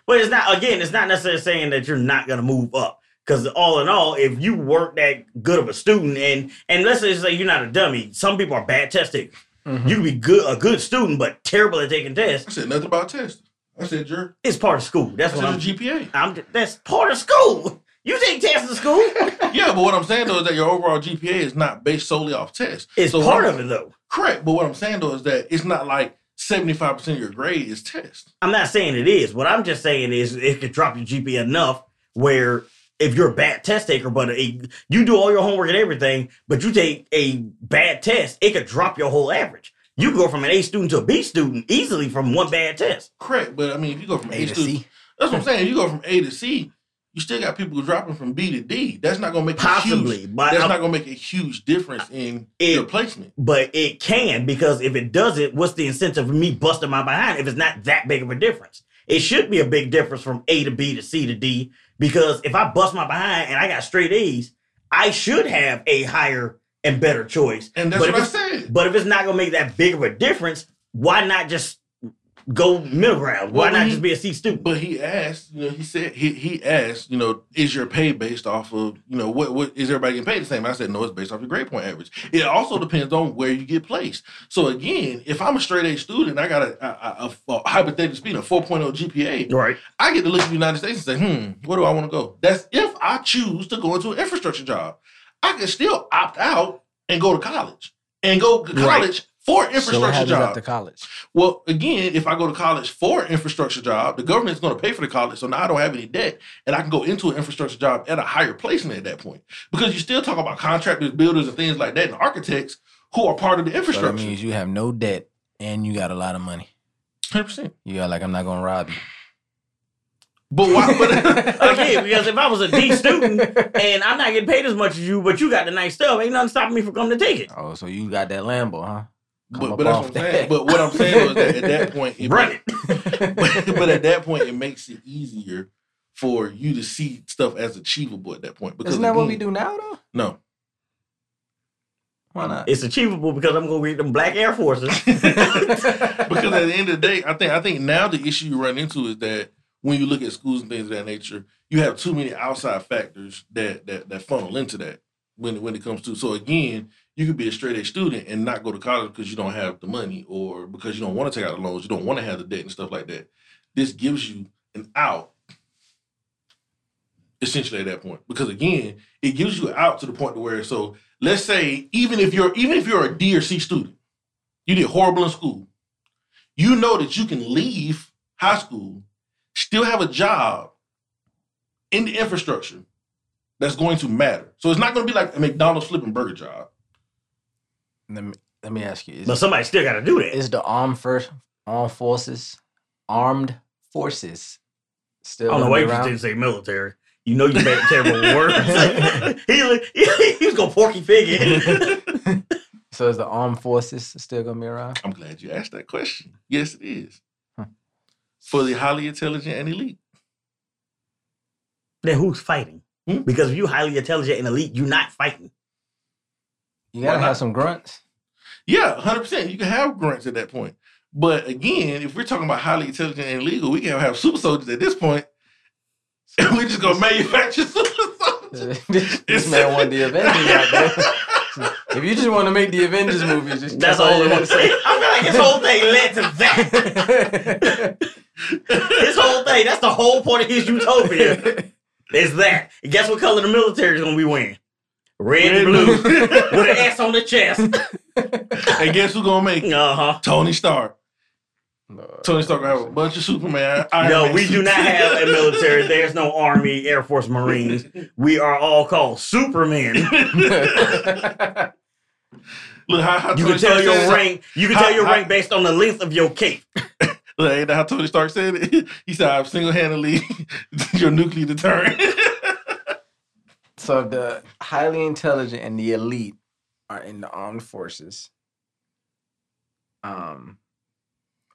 But it's not again, it's not necessarily saying that you're not gonna move up. Because all in all, if you work that good of a student and and let's just say you're not a dummy, some people are bad test takers. Mhm. You can be good a good student, but terrible at taking tests. I said nothing about tests. I said your, It's part of school. I That's what said I'm. your GPA. I'm that's part of school. You take tests in school. Yeah, but what I'm saying though is that your overall GPA is not based solely off tests. It's So part of it though. Correct, but what I'm saying though is that it's not like 75 percent of your grade is test. I'm not saying it is. What I'm just saying is it could drop your GPA enough where if you're a bad test taker, but a, you do all your homework and everything, but you take a bad test, it could drop your whole average. You could go from an A student to a B student easily from one bad test. Correct, but I mean, if you go from A, A to to C. that's what I'm saying. If you go from A to C, you still got people dropping from B to D. That's not gonna make a Possibly, huge, but that's I'm- not gonna make a huge difference in It- your placement. But it can because if it doesn't, what's the incentive for me busting my behind if it's not that big of a difference? It should be a big difference from A to B to C to D because if I bust my behind and I got straight A's, I should have a higher and better choice. And that's But what I said. But if it's not gonna make that big of a difference, why not just go middle ground? Why Well, not he- just be a C student? But he asked, you know, he said he he asked, you know, is your pay based off of, you know, what what is everybody getting paid the same? I said no, it's based off your grade point average. It also depends on where you get placed. So again, if I'm a straight A student, I got a, a, a, a hypothetically speaking a 4.0 GPA, Right. I get to look at the United States and say, hmm, where do I want to go? That's if I choose to go into an infrastructure job. I can still opt out and go to college. and go to Right. College for an So what infrastructure happens job. after college? Well, again, if I go to college for an infrastructure job, the government's going to pay for the college, so now I don't have any debt, and I can go into an infrastructure job at a higher placement at that point. Because you still talk about contractors, builders, and things like that, and architects who are part of the infrastructure. So that infrastructure. means you have no debt and you got a lot of money. Hundred percent. You got like I'm not gonna rob you. But why? But Again, because if I was a D student and I'm not getting paid as much as you, but you got the nice stuff, ain't nothing stopping me from coming to take it. Oh, so you got that Lambo, huh? Come but, but that's what I'm that. saying. But what I'm saying was that at that point, it Run it. but, but at that point, it makes it easier for you to see stuff as achievable at that point. Because Isn't that what we do now though? No. Why not? It's achievable because I'm gonna read them black Air Forces. because at the end of the day, I think I think now the issue you run into is that when you look at schools and things of that nature, you have too many outside factors that that that funnel into that when when it comes to. So again, you could be a straight A student and not go to college because you don't have the money or because you don't want to take out the loans, you don't want to have the debt and stuff like that. This gives you an out. Essentially, at that point, because again, it gives you an out to the point to where so let's say even if you're even if you're a D or C student, you did horrible in school, you know that you can leave high school, still have a job in the infrastructure that's going to matter. So it's not going to be like a McDonald's flipping burger job. Let, me, let me ask you: Is, but somebody still got to do that. is the armed first armed forces armed forces still? I still? don't know why you just didn't say military. You know you made terrible words. he, was- he was gonna porky pig it. So is the armed forces still gonna be around? I'm glad you asked that question. Yes, it is. Huh. For the highly intelligent and elite. then who's fighting? Hmm? Because if you highly intelligent and elite, you're not fighting. You gotta have some grunts. Yeah, 100%. You can have grunts at that point. But again, if we're talking about highly intelligent and legal, we can have super soldiers at this point. And we just gonna manufacture super soldiers. this this man wanted the Avengers out there. If you just want to make the Avengers movies, just That's all you want to say. I feel like his whole thing led to that. His whole thing, that's the whole point of his utopia. Is that. And guess what color the military is gonna be wearing? Red, Red and blue. blue. With an S on the chest. and guess who's gonna make it? Uh-huh. Tony Stark. Tony Stark have a bunch of Superman. Iron No, Man we do not have a military. There's no Army, Air Force, Marines. We are all called Supermen. Look how, how You Tony can tell Stark your said it. rank. You can How- tell your how- rank based on the length of your cape. Look, ain't that how Tony Stark said it? He said, "I'm single-handedly your nuclear deterrent." So the highly intelligent and the elite are in the armed forces. Um,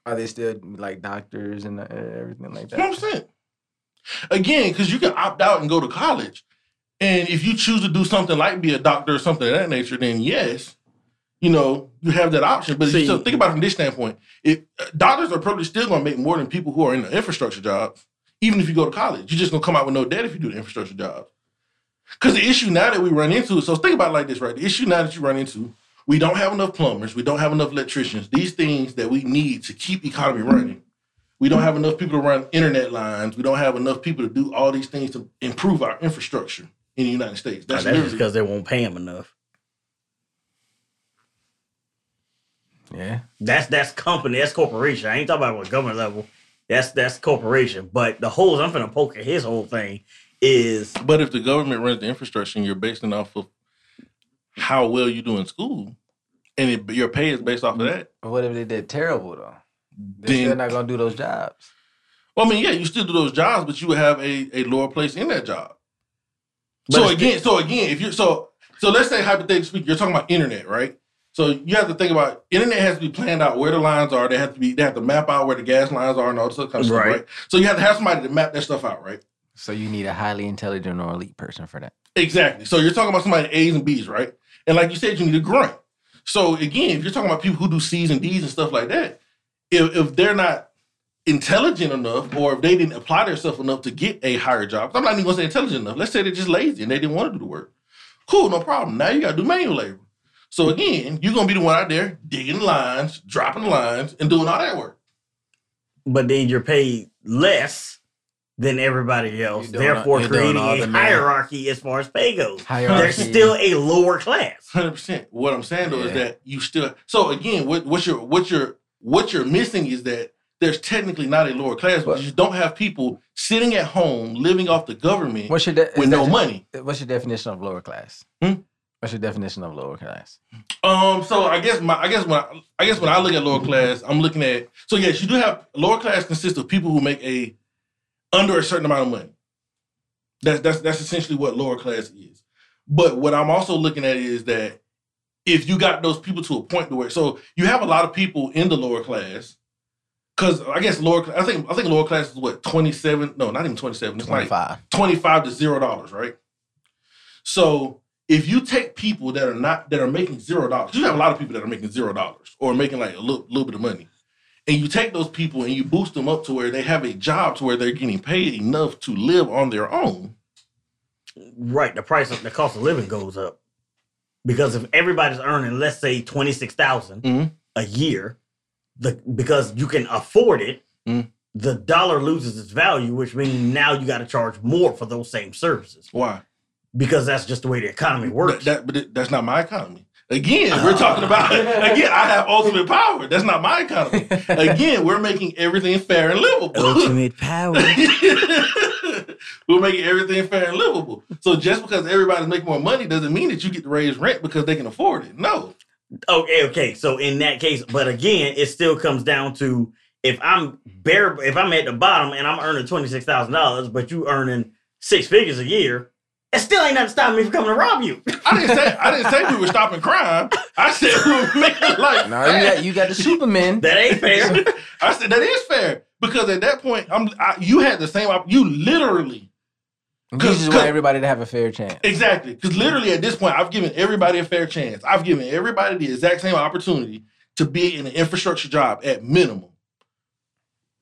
are they still like doctors and uh, everything like that? 100%. Again, because you can opt out and go to college. And if you choose to do something like be a doctor or something of that nature, then yes, you know, you have that option. But if you See- still think about it from this standpoint, if uh, doctors are probably still gonna make more than people who are in the infrastructure jobs, even if you go to college. You're just gonna come out with no debt if you do the infrastructure jobs. Because the issue now that we run into, so think about it like this, right? The issue now that you run into, we don't have enough plumbers, we don't have enough electricians, these things that we need to keep economy running. We don't have enough people to run internet lines. We don't have enough people to do all these things to improve our infrastructure in the United States. That's, That's just because they won't pay him enough. Yeah. That's that's company. That's corporation. I ain't talking about what government level. That's that's corporation. But the holes I'm finna poke at his whole thing is But if the government runs the infrastructure and you're basing off of how well you do in school, and it, your pay is based off of that, But what if they did terrible though? They're Then- still not gonna do those jobs. well, I mean, yeah, you still do those jobs, but you have a, a lower place in that job. But so again, so again, if you're so so let's say hypothetically speaking, you're talking about internet, right? So you have to think about internet has to be planned out where the lines are. They have to be they have to map out where the gas lines are and all this other kind of stuff, Right. right? So you have to have somebody to map that stuff out, right? So you need a highly intelligent or elite person for that. Exactly. So you're talking about somebody A's and B's, right? And like you said, you need a grunt. So again, if you're talking about people who do C's and D's and stuff like that, if, if they're not intelligent enough or if they didn't apply themselves enough to get a higher job, I'm not even gonna say intelligent enough. Let's say they're just lazy and they didn't want to do the work. Cool, no problem. Now you gotta do manual labor. So again, you're gonna be the one out there digging lines, dropping lines, and doing all that work. but then you're paid less than everybody else, therefore you're creating a man- hierarchy as far as pay goes. Hierarchy. There's still a lower class. Hundred percent. What I'm saying though is that you still. So again, what what you're what you're what you're missing is that there's technically not a lower class but because you don't have people sitting at home living off the government What's your de- with no that- money. What's your definition of lower class? Hmm? What's your definition of lower class? Um. So I guess my I guess when I, I guess when I look at lower class, I'm looking at so yes, you do have lower class consists of people who make a under a certain amount of money. That's that's that's essentially what lower class is. But what I'm also looking at is that if you got those people to a point to where so you have a lot of people in the lower class. Cause I guess lower I think I think lower class is what 27, no, not even 27. It's like 25. 25 to zero dollars, right? So if you take people that are not that are making zero dollars, you have a lot of people that are making zero dollars or making like a little, little bit of money, and you take those people and you boost them up to where they have a job to where they're getting paid enough to live on their own. Right, the price of the cost of living goes up because if everybody's earning, let's say twenty Mhm. a year, the because you can afford it, Mhm. the dollar loses its value, which means now you got to charge more for those same services Why? because that's just the way the economy works. That, that- but it- that's not my economy. Again, we're talking about again. I have ultimate power. That's not my economy. Again, we're making everything fair and livable. Ultimate power. We're making everything fair and livable. So just because everybody's making more money doesn't mean that you get to raise rent because they can afford it. No. Okay, okay. So in that case, but again, it still comes down to if I'm bare, if I'm at the bottom and I'm earning twenty six thousand dollars, but you earning six figures a year, it still ain't nothing stopping me from coming to rob you. I didn't say I didn't say we were stopping crime. I said we were making like No, you got you got the Superman. that ain't fair. I said that is fair because at that point I'm I, you had the same you literally You Cause- just want everybody to have a fair chance. exactly because literally at this point I've given everybody a fair chance. I've given everybody the exact same opportunity to be in an infrastructure job at minimum,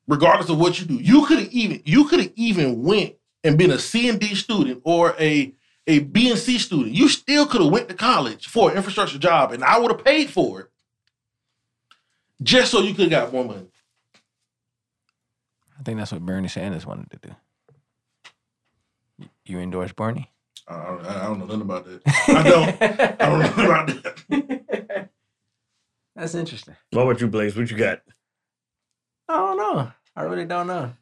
regardless of what you do. You could have even you could have even went and been a C and D student or a a B and C student. You still could have went to college for an infrastructure job, and I would have paid for it just so you could have got more money. I think that's what Bernie Sanders wanted to do. You- You endorse Bernie? I don't, I don't know nothing about that. I don't. I don't know about that. That's interesting. what about you, Blaze? What you got? I don't know. I really don't know.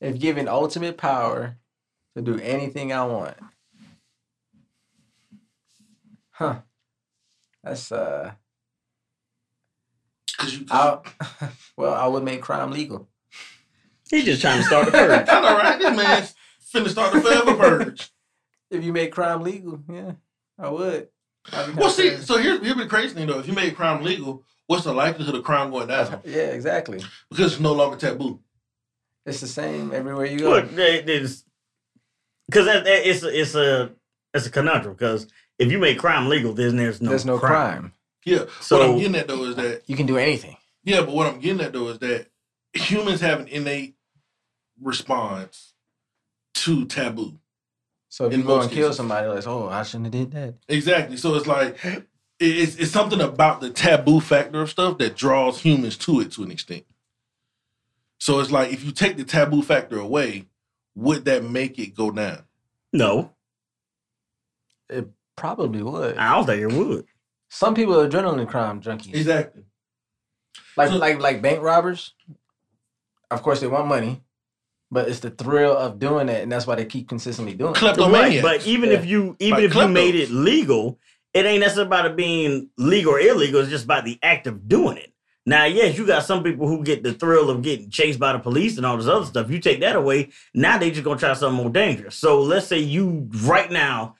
If given ultimate power to do anything I want. Huh. That's uh Cause you, I well, I would make crime legal. He's just trying to start a purge. I know, right? This man's finna start the forever purge. If you make crime legal, yeah, I would. I'd Well, see, kinda so here's here's the crazy thing though. If you make crime legal, what's the likelihood of crime going down? Yeah, exactly. Because it's no longer taboo. It's the same everywhere you go. Look, there's because that, that- it's a, it's a it's a conundrum. Because if you make crime legal, then there's no There's no crime. Yeah. So what So I'm getting at though is that You can do anything. yeah, but what I'm getting at though is that humans have an innate response to taboo. So if In you go most and kill cases. somebody, like, oh, I shouldn't have did that. Exactly. So it's like it's it's something about the taboo factor of stuff that draws humans to it to an extent. So it's like if you take the taboo factor away, would that make it go down? no. It probably would. I don't think it would. Some people are adrenaline crime junkies. Exactly. Like So- like like bank robbers. Of course, they want money, but it's the thrill of doing it, and that's why they keep consistently doing it. Right, but even Yeah. if you even Like if you made it legal, it ain't necessarily about it being legal or illegal. It's just about the act of doing it. Now, yes, you got some people who get the thrill of getting chased by the police and all this other stuff. You take that away, now they just gonna try something more dangerous. So let's say you right now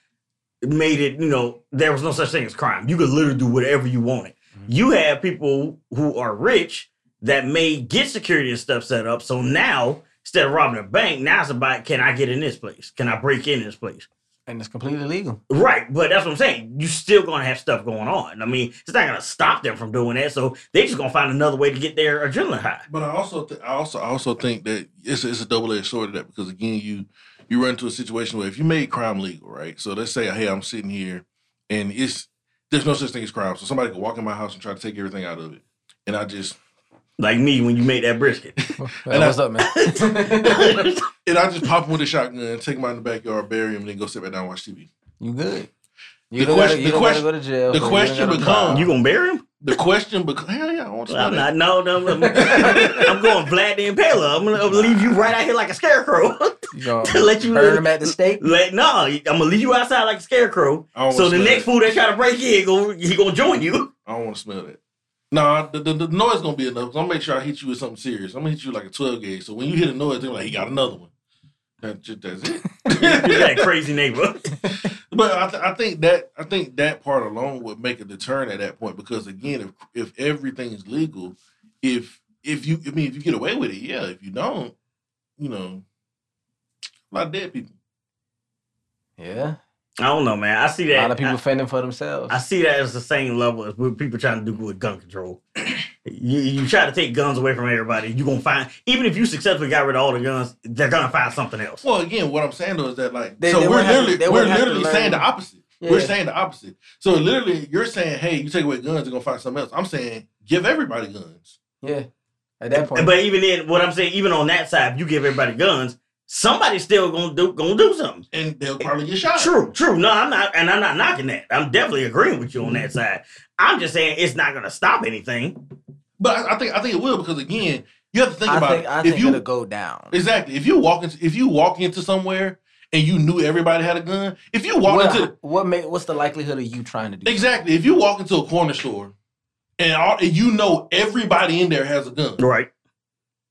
made it, you know, there was no such thing as crime. You could literally do whatever you wanted. Mm-hmm. You have people who are rich that may get security and stuff set up. So now instead of robbing a bank, now it's about can I get in this place? Can I break in this place? And it's completely legal. Right, but that's what I'm saying. You're still gonna have stuff going on. I mean, it's not gonna stop them from doing that. So they just gonna find another way to get their adrenaline high. But I also, th- I also, I also think that it's a, it's a double edged sword of that because again, you you run into a situation where if you made crime legal, right? So let's say, hey, I'm sitting here, and it's there's no such thing as crime. So somebody could walk in my house and try to take everything out of it, and I just Like me when you made that brisket. Hey, what's up, man? and I just pop him with a shotgun, take him out in the backyard, bury him, and then go sit back down and watch TV. You good. The You don't question- gotta, you the question- gotta go to jail. the you question becomes- You gonna bury him? The question becomes, hell yeah, I want to Well, I'm know not. No, no, I'm, I'm going Vlad the Impaler. I'm gonna, I'm gonna leave you right out here like a scarecrow. Gonna let you burn him at the stake? Let, no, I'm gonna leave you outside like a scarecrow. So the next that. fool that try to break in, go, he gonna join you. I don't want to smell that. Nah, the, the, the noise gonna be enough. I'm gonna make sure I hit you with something serious. I'm gonna hit you like a 12 gauge. So when you hit a noise, they're like, he got another one. That, ju- that's you got it. a crazy neighbor. but I, th- I think that I think that part alone would make a deterrent at that point because again, if if everything is legal, if if you I mean if you get away with it, yeah. If you don't, you know, a lot of dead people. Yeah. I don't know, man. I see that A lot of people I, fending for themselves. I see that as the same level as what people trying to do with gun control. you, you try to take guns away from everybody, you gonna find even if you successfully got rid of all the guns, they're gonna find something else. Well, again, what I'm saying though is that like They- so they we're would have to- literally we're would have to literally saying the learn- opposite. We're saying the opposite. So literally, you're saying, hey, you take away guns, they're gonna find something else. I'm saying, give everybody guns. yeah. At that point. But even then, what I'm saying, even on that side, if you give everybody guns, somebody's still gonna do gonna do something. and they'll probably get shot. True, true. No, I'm not, and I'm not knocking that. I'm definitely agreeing with you on that Mm-hmm. side. I'm just saying it's not gonna stop anything. But I, I think I think it will because again, you have to think I about think it. I if think you it'll go down. exactly if you walk into if you walk into somewhere and you knew everybody had a gun, if you walk What, into what make what's the likelihood of you trying to do exactly if you walk into a corner store and, all, and you know everybody in there has a gun Right,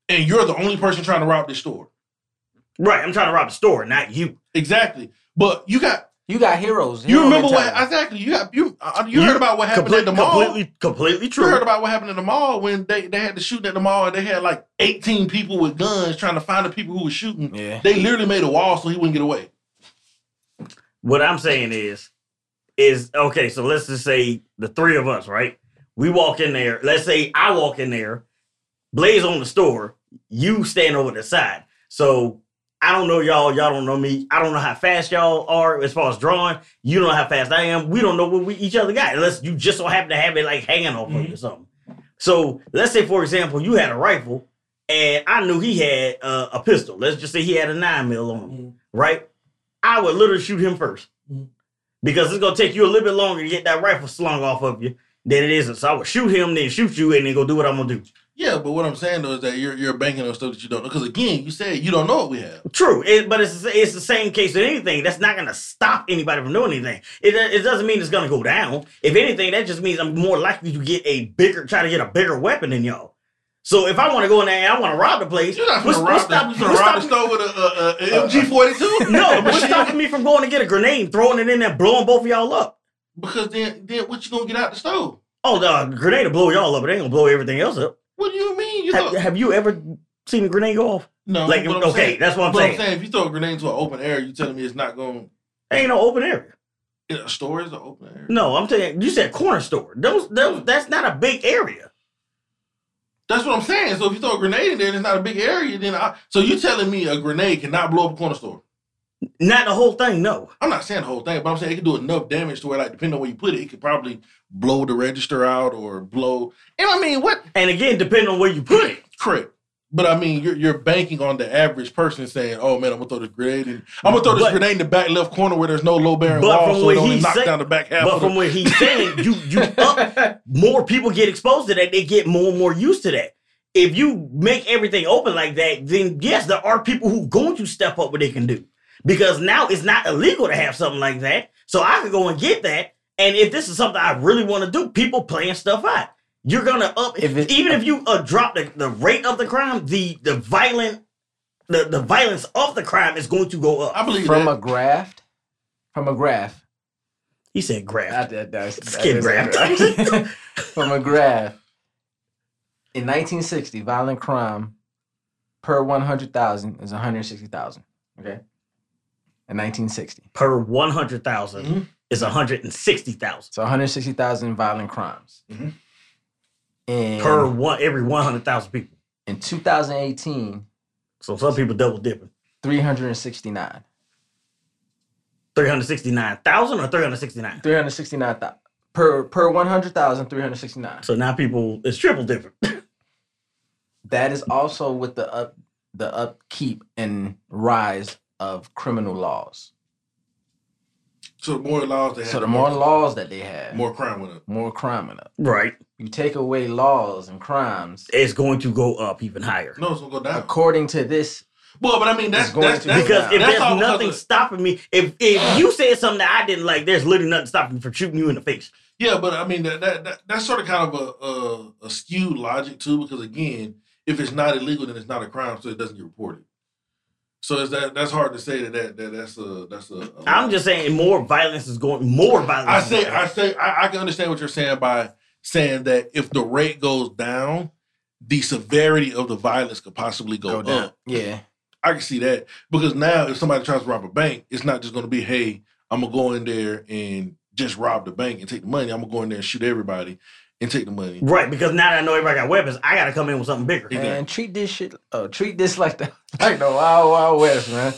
and you're the only person trying to rob this store, right. I'm trying to rob the store, not you. exactly. But you got You got heroes. you hero remember what exactly you got you uh, you heard about what happened Complete- at the mall. Completely, completely true. You true. heard about what happened at the mall when they, they had to shoot at the mall and they had like 18 people with guns trying to find the people who were shooting. Yeah. They literally made a wall so he wouldn't get away. what I'm saying is, is okay. So let's just say the three of us, right? We walk in there. Let's say I walk in there, Blaze on the store, you stand over the side. So I don't know y'all. Y'all don't know me. I don't know how fast y'all are as far as drawing. You don't know how fast I am. We don't know what we each other got unless you just so happen to have it like hanging off of you or something. So let's say, for example, you had a rifle and I knew he had uh, a pistol. Let's just say he had a nine mil on him, right? I would literally shoot him 1st Mhm. because it's gonna take you a little bit longer to get that rifle slung off of you than it is. So I would shoot him, then shoot you, and then go do what I'm gonna do. Yeah, but what I'm saying though is that you're you're banking on stuff that you don't know. Because again, you said you don't know what we have. True, it, but it's it's the same case with anything. That's not gonna stop anybody from doing anything. It it doesn't mean it's gonna go down. If anything, that just means I'm more likely to get a bigger, try to get a bigger weapon than y'all. So if I want to go in there and I want to rob the place, You're not gonna what's rob, the, you gonna rob the store with a, a, a uh, MG42. No, what's stopping me from going to get a grenade, and throwing it in there, blowing both of y'all up? Because then then what you gonna get out the stove? Oh, the grenade will blow y'all up. It ain't gonna blow everything else up. What do you mean? You Have, throw, have you ever seen a grenade go off? no, like, okay, saying- that's what I'm saying. I'm saying if you throw a grenade into an open area, you telling me it's not going. Ain't no open area. A store is an open area. No, I'm telling you, you said corner store. Those, those, that's not a big area. That's what I'm saying. So if you throw a grenade in there, and it's not a big area. Then I, so you telling me a grenade cannot blow up a corner store? Not the whole thing. No. I'm not saying the whole thing, but I'm saying it can do enough damage to where, like, depending on where you put it, it could probably blow the register out or blow. And I mean, what? And again, depending on where you put it. Correct. But I mean, you're you're banking on the average person saying, "Oh man, I'm gonna throw this grenade in. I'm gonna throw this But- grenade in the back left corner where there's no low bearing wall, so it only he knocks said- down the back half." But from what he's saying, you you up more people get exposed to that, they get more and more used to that. If you make everything open like that, then yes, there are people who going to step up what they can do. Because now it's not illegal to have something like that. So I could go and get that. And if this is something I really want to do, people playing stuff out. You're gonna up If it- even if you uh, drop the, the rate of the crime, the the violent the, the violence of the crime is going to go up. I believe from that. a graft, from a graph. He said graph. That, that, that's, Skin that is- graft. from a graph. In 1960, violent crime per 100,000 is 160,000. Okay. In 1960. per 100,000 Mhm. is 160,000 So 160,000 violent crimes. Mhm. And per one every 100,000 people. in 2018, So some people double dipping. 369. 369,000 or 369. 369,000. Per per 100,000, 369. So now people it's triple dipping. That is also with the up the upkeep and rise of criminal laws. So the more laws they have, So the more laws that they have, more crime went up. more crime went up. Right. You take away laws and crimes. It's going to go up even higher. No, it's gonna go down. According to this, Well, but I mean that's going that's, to that's Because if that's there's all because nothing of- stopping me, if if you said something that I didn't like, there's literally nothing stopping me from shooting you in the face. Yeah, but I mean that, that, that that's sort of kind of a, a a skewed logic too, because again, if it's not illegal, then it's not a crime, so it doesn't get reported. So is that that's hard to say that, that, that that's a that's a. a I'm just saying more violence is going more violence. I say I say I, I can understand what you're saying by saying that if the rate goes down, the severity of the violence could possibly go, go down. up. Yeah. I can see that because now if somebody tries to rob a bank, it's not just going to be hey, I'm gonna go in there and just rob the bank and take the money. I'm gonna go in there and shoot everybody and take the money. Right, because now that I know everybody got weapons, I gotta come in with something bigger. Exactly. Man, treat this shit. Uh, treat this like the like the Wild Wild West, man.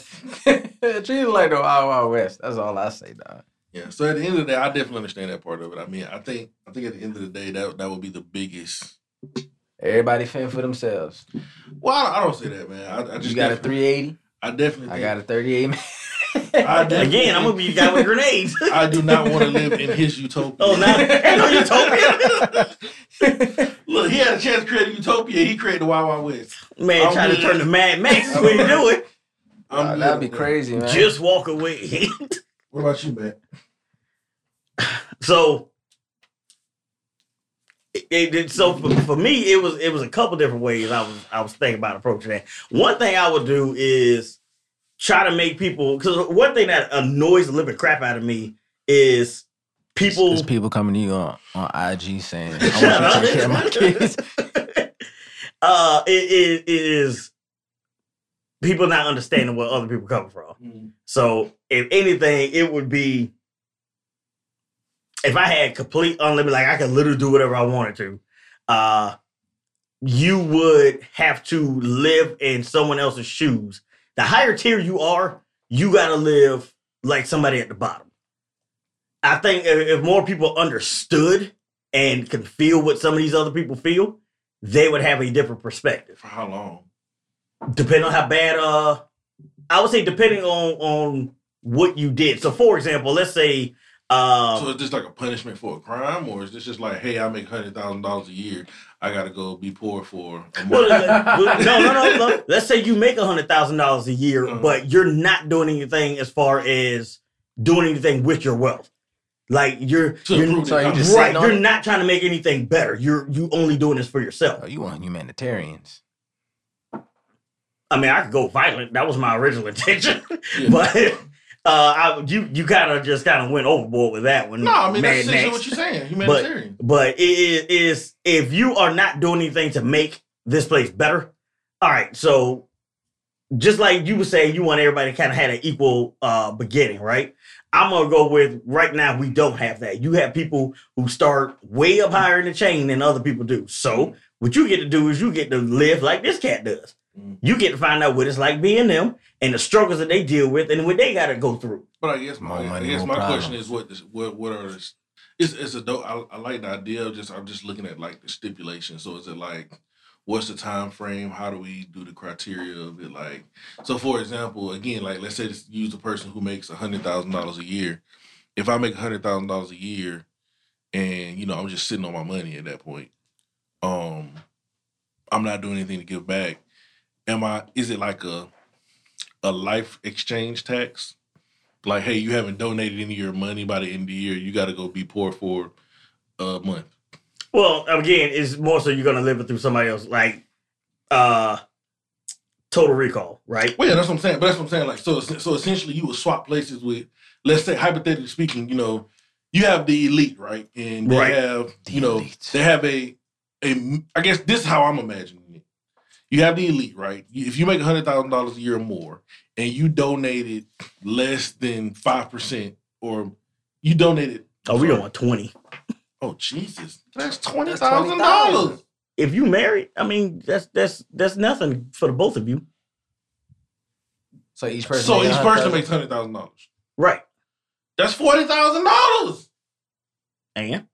treat it like the Wild Wild West. That's all I say, dog. Yeah. So at the end of the day, I definitely understand that part of it. I mean, I think I think at the end of the day, that that would be the biggest. Everybody fend for themselves. Well, I, I don't say that, man. I, I just You got a 380. I definitely. I got a 38. man. I definitely Again, I'm gonna be the guy with grenades. I do not want to live in his utopia. Oh, now ain't no utopia. Look, he had a chance to create a utopia. He created the Wild Wild West. Man, I'm trying to turn to Mad Max is what you do it. I'm Uh, good that'd be on crazy, man. Just walk away. What about you, man? So, it, it- it- so for, for me, it was it was a couple different ways I was I was thinking about approaching that. One thing I would do is try to make people because one thing that annoys the living crap out of me is people. There's people coming to you on, on IG saying, I want you to take care of my kids. uh, it, it, it is people not understanding where other people come from. So, if anything, it would be if I had complete unlimited, like I could literally do whatever I wanted to. Uh, you would have to live in someone else's shoes. The higher tier you are, you got to live like somebody at the bottom. I think if, if more people understood and can feel what some of these other people feel, they would have a different perspective For how long? depending on how bad uh I would say depending on on what you did. So for example, let's say um so is this like a punishment for a crime, or is this just like, hey, I make hundred thousand dollars a year, I gotta go be poor for a month? well, no, no, no, no. Let's say you make a hundred thousand dollars a year, Uh-huh. but you're not doing anything as far as doing anything with your wealth. Like you're, To you're improve the so you economy. right. You're it? not trying to make anything better. You're you only doing this for yourself. Oh, you want humanitarians. I mean, I could go violent. That was my original intention, Yeah. but uh, I, you you kind of just kind of went overboard with that one. No, I mean Mad that's essentially what you're saying. Humanitarian. But it is, is if you are not doing anything to make this place better. All right, so just like you were saying, you want everybody to kind of had an equal uh, beginning, right? I'm gonna go with right now. We don't have that. You have people who start way up higher in the chain than other people do. So what you get to do is you get to live like this cat does. You get to find out what it's like being them and the struggles that they deal with and what they got to go through. But I guess my More money, I guess more my problems. question is what this, what what are this, it's it's a dope. I, I like the idea of just I'm just looking at like the stipulation. So is it like what's the time frame? How do we do the criteria of it? Like so, for example, again, like let's say this, use a person who makes a hundred thousand dollars a year. If I make a hundred thousand dollars a year, and you know I'm just sitting on my money at that point, um, I'm not doing anything to give back. Am I? Is it like a a life exchange tax? like, hey, you haven't donated any of your money by the end of the year, you got to go be poor for a month. Well, again, it's more so you're gonna live it through somebody else, like uh Total Recall, right? Well, yeah, that's what I'm saying. But that's what I'm saying. Like, so, so essentially, you would swap places with, let's say, hypothetically speaking, you know, you have the elite, right, and they Right. have, The you know, elite. they have a, a. I guess this is how I'm imagining. You have the elite, right? If you make hundred thousand dollars a year or more, and you donated less than five percent, or you donated. Oh, we don't want twenty. Oh Jesus, that's twenty That's thousand $20,000. If you married, I mean, that's that's that's nothing for the both of you, So each person. So make each 100,000? person makes hundred thousand dollars. right? That's forty thousand dollars. And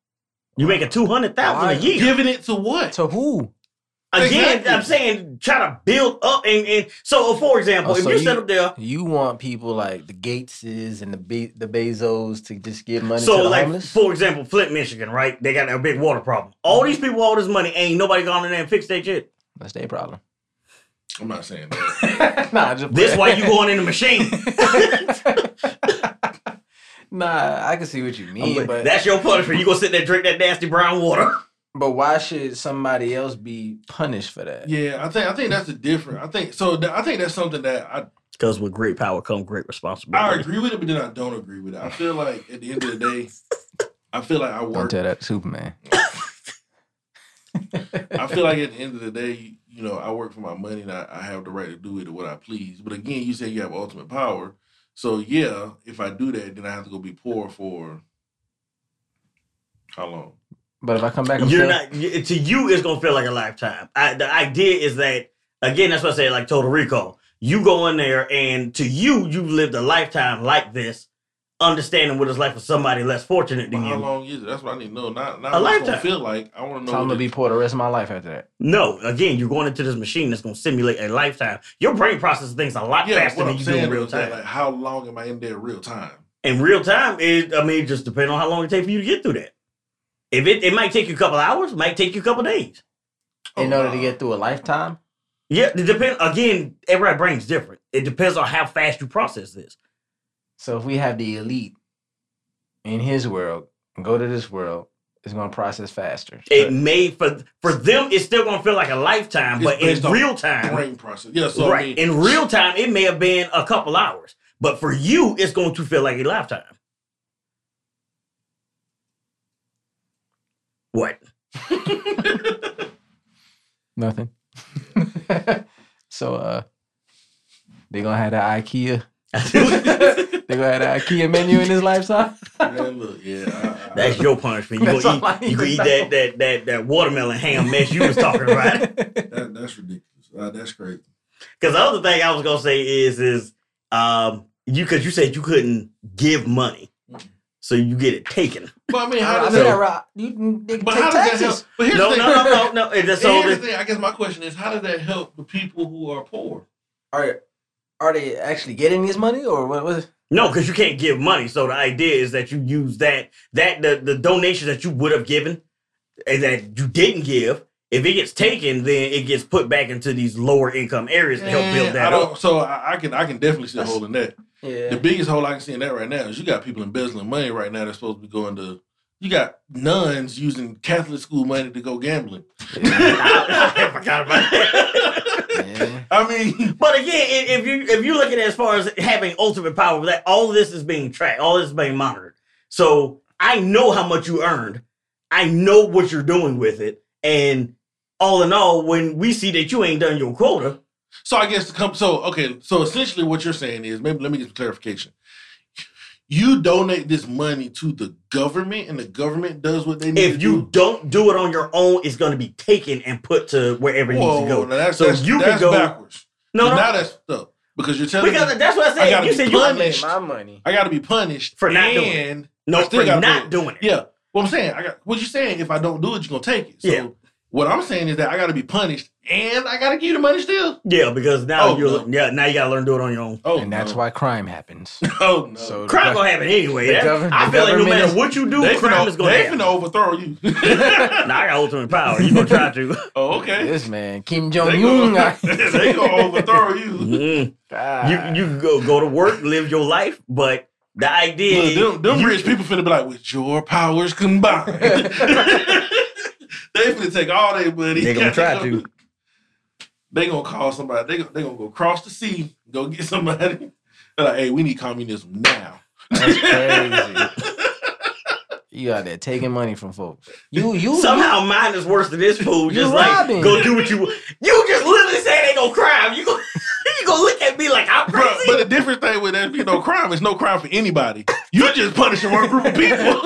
you making two hundred thousand a year. Giving it to what? To who? Again, Exactly. I'm saying try to build up and, and so uh, for example, Oh, if so you you- set up there, You want people like the Gateses and the Be- the Bezos to just give money so to the like homeless? for example, Flint, Michigan, right? They got a big water problem. All mm-hmm. these people, all this money, ain't nobody gone in there and fixed that shit. That's their problem. I'm not saying that. nah, just This why you going in the machine. nah, I can see what you mean, but That's your punishment. You gonna sit there and drink that nasty brown water. But why should somebody else be punished for that? Yeah, I think I think that's a different. I think so. th- I think that's something that I Because with great power comes great responsibility. I agree with it, but then I don't agree with it. I feel like at the end of the day, I feel like I work. Don't tell that Superman. I feel like at the end of the day, you know, I work for my money and I, I have the right to do it what I please. But again, you say you have ultimate power. So yeah, if I do that, then I have to go be poor for how long? But if I come back and You're still, not to you. It's gonna feel like a lifetime. I, the idea is that again. That's what I say. Like total recall. You go in there, and to you, you lived a lifetime like this, understanding what it's like for somebody less fortunate But than how you. long is it? That's what I need to know. Not not A what it's gonna lifetime. feel like. I want to know. so I'm what gonna be it- poor the rest of my life after that. No, again, you're going into this machine that's gonna simulate a lifetime. Your brain processes things a lot yeah, faster what than I'm you do in real is that, time. like, how long am I in there real time? in real time, it I mean, it just depends on how long it takes for you to get through that. If it, it might take you a couple hours, it might take you a couple days. In Oh, order to get through a lifetime, Yeah, it depends. Again, everybody's brain's different. It depends on how fast you process this. so if we have the elite in his world and go to this world, it's gonna process faster. It may for for them, it's still gonna feel like a lifetime, It's but in on real time, brain process. Yeah, so I right? mean, in real time, it may have been a couple hours, but for you, it's going to feel like a lifetime. What? Nothing. so uh they gonna have the IKEA. they gonna have the IKEA menu in his lifetime. man, look, yeah, I, I, That's your punishment. You That's gonna eat, you gonna eat that, that that that watermelon ham mess you was talking about. that, that's ridiculous. Uh, that's crazy. Because the other thing I was gonna say is is um you because you said you couldn't give money, so you get it taken. But I mean, how I does mean, that? right, you they But how does that help? taxes. But here's No, the no, thing. no, no, no. It's just so here's the thing. I guess my question is, how does that help the people who are poor? Are are they actually getting this money or what was? No, because you can't give money. So the idea is that you use that that the, the donations that you would have given and that you didn't give. If it gets taken, then it gets put back into these lower income areas to help build that up. So I, I can I can definitely see a hole in that. Yeah. The biggest hole I can see in that right now is you got people embezzling money right now that's supposed to be going to. You got nuns using Catholic school money to go gambling. I, I forgot about that. yeah. I mean, But again, if you if you look at it as far as having ultimate power, that all of this is being tracked, all this is being monitored. So I know how much you earned. I know what you're doing with it, and all in all, when we see that you ain't done your quota, so I guess to come. So okay, so essentially what you're saying is maybe let me get some clarification. You donate this money to the government, and the government does what they need. if to you do? don't do it on your own, it's going to be taken and put to wherever it needs to go. now that's, So that's, you can go- backwards. No, So no, now that's stuck because you're telling because me that's what I I said. gotta You be said you punished. my money. I got to be punished For not doing and no still for not do it. doing it. Yeah. What I'm saying, I got what you're saying. If I don't do it, you're gonna take it. So Yeah. what I'm saying is that I got to be punished, and I got to keep the money still. Yeah, because now Oh, you're no. yeah now you got to learn to do it on your own. Oh, and that's no. why crime happens. Oh no. So- Crime gonna happen anyway. the That- govern- I the feel like no government matter is- what you do, they crime finna, is gonna they happen. finna overthrow you. Nah, I got ultimate power. You gonna try to? oh, okay. This man, Kim They Jong Un. gonna, they gonna overthrow you. Mm. You you can go go to work, live your life, but the idea Look, them, them you- rich people finna be like, with your powers combined. they finna take all their money. They gonna try to. They gonna call somebody. They gonna, they gonna go across the sea, go get somebody. They're like, hey, we need communism now. That's crazy. You out there taking money from folks. You you somehow mine is worse than this fool. Just like robbing. go do what you you just literally saying ain't no crime. You go you gonna look at me like I'm Bro, crazy. but the different thing with that be no crime is no crime for anybody. You're just punishing one group of people.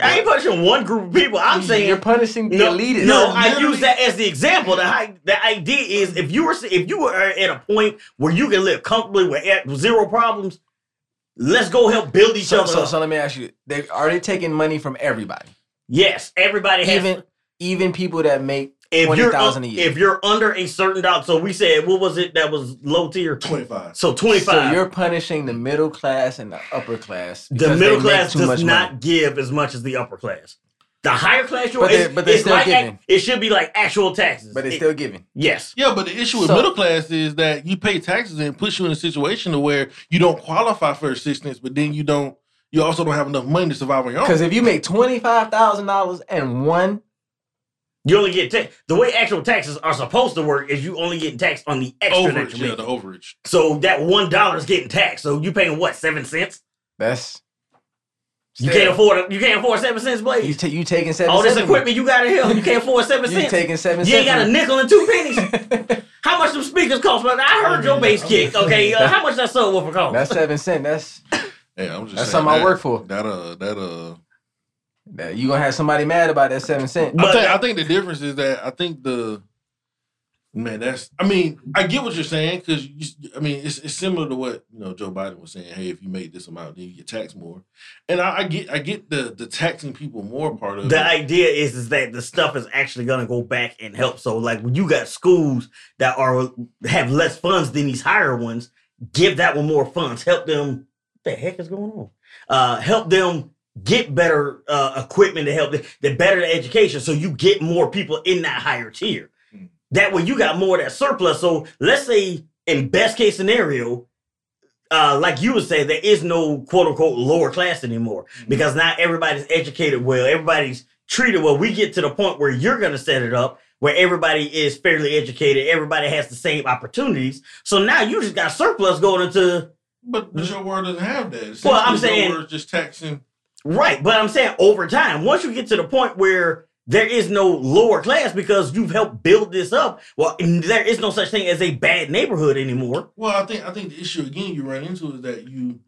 I ain't punishing one group of people. I'm saying you're punishing the no, elitists. no, I use that as the example. The, hi- the idea is if you were if you were at a point where you can live comfortably with zero problems, let's go help build each So, other so, up. so let me ask you: they, Are they taking money from everybody, yes, everybody has even even people that make if twenty you're thousand a year. if you're under a certain dollar, so we said what was it that was low tier? Twenty five. So twenty So you're punishing the middle class and the upper class. the middle class does not money. give as much as the upper class. The higher class you're But they're- but they're still like giving. it should be like actual taxes. but it's It- still giving. yes. Yeah, but the issue with So- middle class is that you pay taxes and it puts you in a situation to where you don't qualify for assistance, but then you don't. You also don't have enough money to survive on your own. Because if you make twenty five thousand dollars and one, You only get taxed. The way actual taxes are supposed to work is you only get taxed on the extra that overage, you yeah, the overage. So that one dollar is getting taxed. So you paying what seven cents? that's You can't afford you can't afford seven cents, You, Blaze. ta- you taking seven All this cents. equipment you got in here, you can't afford seven You cents. taking seven You ain't cents. got a nickel and two pennies. How much them speakers cost? But I heard your bass kick. Okay, uh, how much that subwoofer cost? That's seven cent. That's Hey, I'm just That's saying something I work for. That uh, that uh. That you gonna have somebody mad about that seven cent. But- I think I think the difference is that I think the man that's I mean I get what you're saying because I mean it's, it's similar to what you know Joe Biden was saying. Hey, if you make this amount, then you get taxed more. And I, I get I get the the taxing people more part of the it. idea is is that the stuff is actually gonna go back and help. So like when you got schools that are have less funds than these higher ones, give that one more funds. Help them. What the heck is going on? Uh, help them get better uh, equipment to help them, the better the education, so you get more people in that higher tier. Mm. That way you got more of that surplus. So let's say in best case scenario, uh, like you would say, there is no quote unquote lower class anymore because not everybody's educated well, everybody's treated well. We get to the point where you're going to set it up where everybody is fairly educated, everybody has the same opportunities. So now you just got surplus going into but, but your world doesn't have that. Well, I'm saying- just taxing. Right. But I'm saying over time, once you get to the point where there is no lower class because you've helped build this up, well, there is no such thing as a bad neighborhood anymore. Well, I think I think the issue again you run into is that you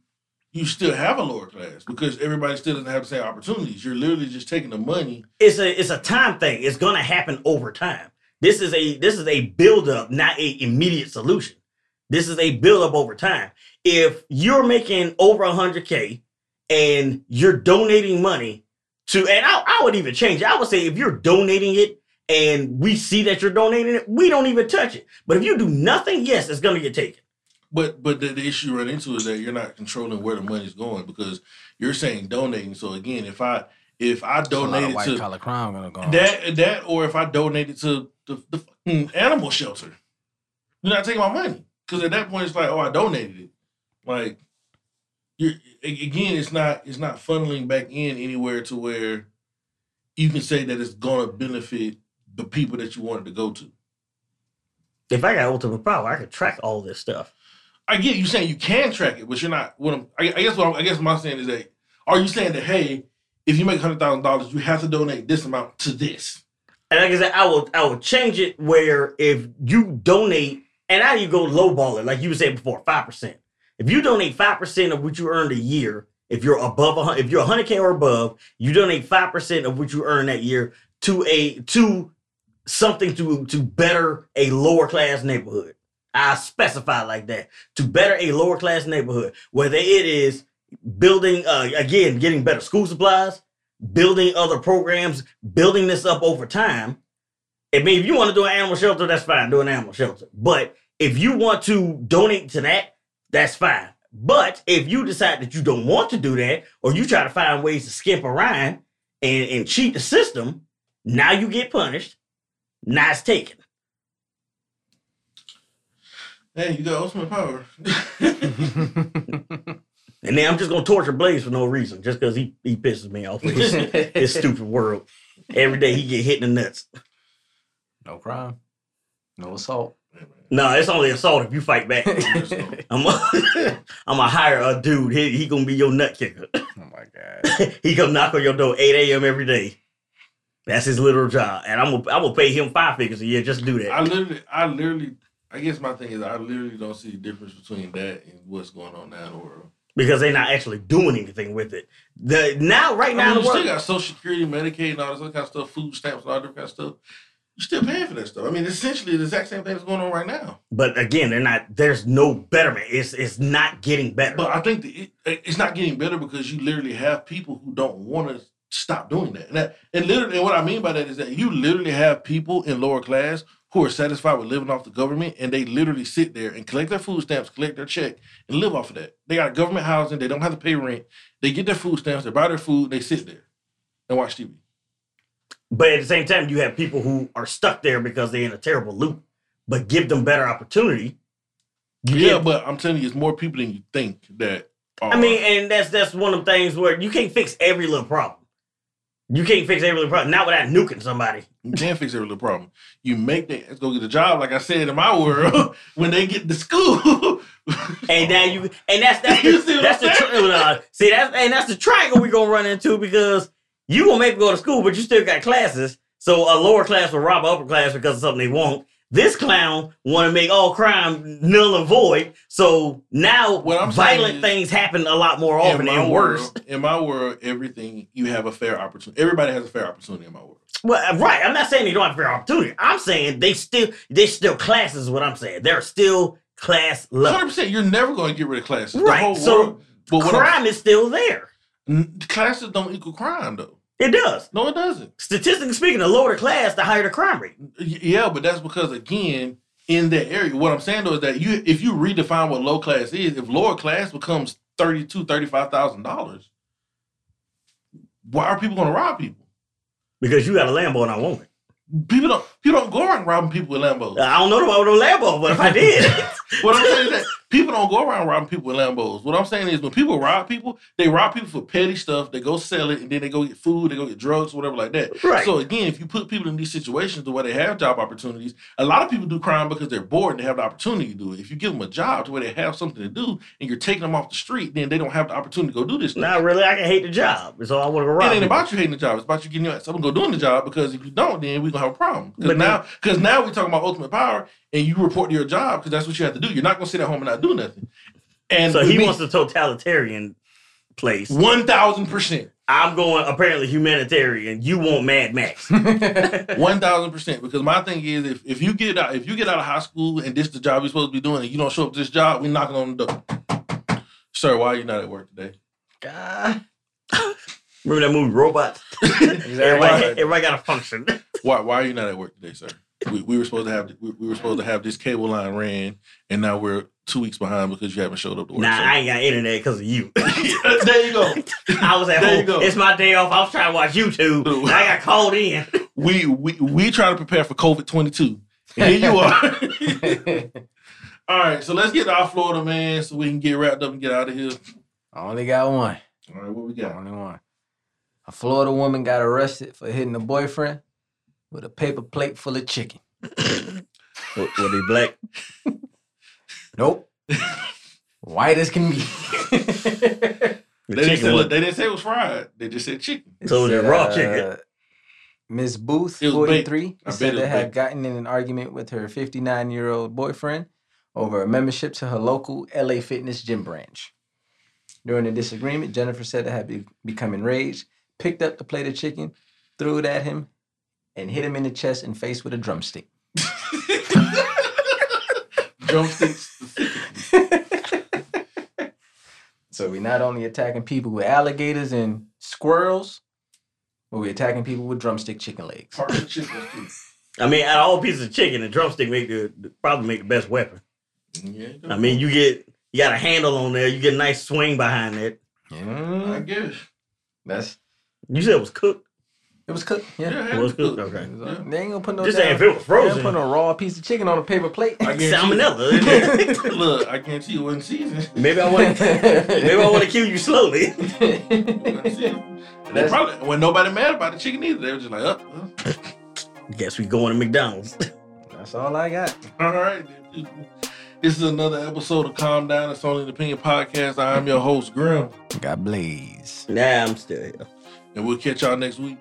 you still have a lower class because everybody still doesn't have the same opportunities. You're literally just taking the money. it's a it's a time thing. It's gonna happen over time. This is a this is a build up, not a immediate solution. This is a build up over time. If you're making over hundred k and you're donating money to, and I, I would even change. it. I would say if you're donating it and we see that you're donating it, we don't even touch it. But if you do nothing, yes, it's gonna get taken. But but the, the issue you run into is that you're not controlling where the money's going because you're saying donating. So again, if I if I There's a lot of donated white to collar crime gonna go. on. that that or if I donated to the, the fucking animal shelter, you're not taking my money because at that point it's like oh I donated it. Like you're a- again, it's not it's not funneling back in anywhere to where you can say that it's gonna benefit the people that you wanted to go to. If I got ultimate power, I could track all this stuff. I get you saying you can track it, but you're not. What I'm, I, I guess what I'm, I guess my saying is that are you saying that hey, if you make hundred thousand dollars, you have to donate this amount to this? And like I said, I will I will change it where if you donate, and now you go lowball it, like you were saying before, five percent. If you donate five percent of what you earned a year, if you're above if you're hundred k or above, you donate five percent of what you earn that year to a to something to to better a lower class neighborhood. I specify like that to better a lower class neighborhood, whether it is building uh, again, getting better school supplies, building other programs, building this up over time. I mean, if you want to do an animal shelter, that's fine. Do an animal shelter. But if you want to donate to that, that's fine. But if you decide that you don't want to do that, or you try to find ways to skip around and, and cheat the system, now you get punished. Now it's taken. Hey, you got ultimate power. And then I'm just gonna torture Blaze for no reason, just because he, he pisses me off with his, his stupid world. Every day he get hit in the nuts. no crime, no assault. No, it's only assault if you fight back. I'm a, I'm a hire a dude. He, he gonna be your nut kicker. Oh my god. he come knock on your door 8 a.m. every day. That's his literal job, and I'm gonna I'm gonna pay him five figures a year just to do that. I literally, I literally, I guess my thing is I literally don't see the difference between that and what's going on now in the world. because they're not actually doing anything with it. The now right I now mean, in you still got Social Security, Medicaid, and all this other kind of stuff, food stamps, and all different kind of stuff. You're still paying for that stuff. I mean, essentially the exact same thing that's going on right now. but again, they're not. There's no betterment. It's it's not getting better. But I think it, it's not getting better because you literally have people who don't want to stop doing that. And, that, and literally, and what I mean by that is that you literally have people in lower class who are satisfied with living off the government, and they literally sit there and collect their food stamps, collect their check, and live off of that. They got government housing. They don't have to pay rent. They get their food stamps. They buy their food. They sit there and watch TV. But at the same time, you have people who are stuck there because they're in a terrible loop. But give them better opportunity. Yeah, get- but I'm telling you, it's more people than you think that. Are, I mean, and that's that's one of the things where you can't fix every little problem. You can't fix every little problem, not without nuking somebody. You can't fix every little problem. You make that let's go get a job, like I said in my world, when they get to school. And now you and that's that's the, see that's the tri- uh, see that's and that's the triangle we're gonna run into because you gonna make them go to school, but you still got classes. So a lower class will rob an upper class because of something they want. This clown want to make all crime null and void. So now violent is- things happen a lot more often and worse. world, in my world, everything you have a fair opportunity. Everybody has a fair opportunity in my world. Well, uh, right. I'm not saying they don't have fair opportunity. I'm saying they still they still classes. Is what I'm saying. They're still class Hundred percent. You're never going to get rid of classes. Right, The whole so world. But what Crime is still there. classes don't equal crime, though. It does. No, it doesn't. Statistically speaking, the lower the class, the higher the crime rate. Yeah, but that's because again, in that area, what I'm saying though is that you, if you redefine what low class is, if lower class becomes thirty-two, thirty-five thousand dollars, why are people going to rob people? Because you got a Lambo and I want it. People don't. People don't go around robbing people with Lambos. I don't know about no Lambo, but if I did, What I'm saying is that people don't go around robbing people with Lambos. What I'm saying is when people rob people, they rob people for petty stuff. They go sell it, and then they go get food, they go get drugs, whatever like that. Right. So again, if you put people in these situations to where they have job opportunities, a lot of people do crime because they're bored and they have the opportunity to do it. If you give them a job to where they have something to do, and you're taking them off the street, then they don't have the opportunity to go do this. stuff. not really. I can hate the job, so I want to go It rob. ain't people. about you hating the job. It's about you getting your ass up and go doing the job. Because if you don't, then we're gonna have a problem. Because But now, because now we're talking about ultimate power, and you report to your job because that's what you have to do. You're not gonna sit at home and not do nothing. And So he me, wants a totalitarian place. one thousand percent, I'm going apparently humanitarian. You want Mad Max. one thousand percent. Because my thing is, if, if you get out, if you get out of high school and this is the job you're supposed to be doing, and you don't show up to this job, we knocking on the door. Sir, why are you not at work today? God. Remember that movie Robot? everybody, everybody got a function. Why why are you not at work today, sir? We, we were supposed to have we, we were supposed to have this cable line ran, and now we're two weeks behind because you haven't showed up to work. Nah, sir. I ain't got internet because of you. there you go. I was at There you home. go. It's my day off. I was trying to watch YouTube. and I got called in. We we we try to prepare for COVID twenty two. Here you are. All right, so let's get to our Florida man, so we can get wrapped up and get out of here. I only got one. All right, what we got? Only one. A Florida woman got arrested for hitting a boyfriend with a paper plate full of chicken. What, what he black? Nope. White as can be. The They didn't, say, was- they didn't say it was fried. They just said chicken. So it was Said, raw chicken. uh, Miss Booth, It was baked. 43, said it was to gotten in an argument with her 59 year old boyfriend over a membership to her local LA Fitness gym branch. During the disagreement, Jennifer said to have be- become enraged, picked up the plate of chicken, threw it at him, and hit him in the chest and face with a drumstick. Drumsticks. So we're not only attacking people with alligators and squirrels, but we're attacking people with drumstick chicken legs. Part of the chicken too. I mean, out of all pieces of chicken, the drumstick make the the- probably make the best weapon. Yeah, I mean, you get you got a handle on there. You get a nice swing behind it. Yeah, I Mm, guess. that's You said it was cooked. it was cooked. Yeah. Yeah, It was cooked. cooked. Okay. Yeah. They ain't gonna put no. Just saying, damn- if it was frozen. they ain't frozen, put a raw piece of chicken on a paper plate. I guarantee- salmonella. Look, I guarantee you wasn't seasoned. maybe I want maybe I want to kill you slowly. It wasn't seasoned. And they That's- probably when nobody mad about the chicken either. They were just like, up. Uh, Guess we going to McDonald's. That's all I got. All right. This is another episode of Calm Down. It's only an opinion podcast. I'm your host, Grim, God blaze. nah, I'm still here. And we'll catch y'all next week.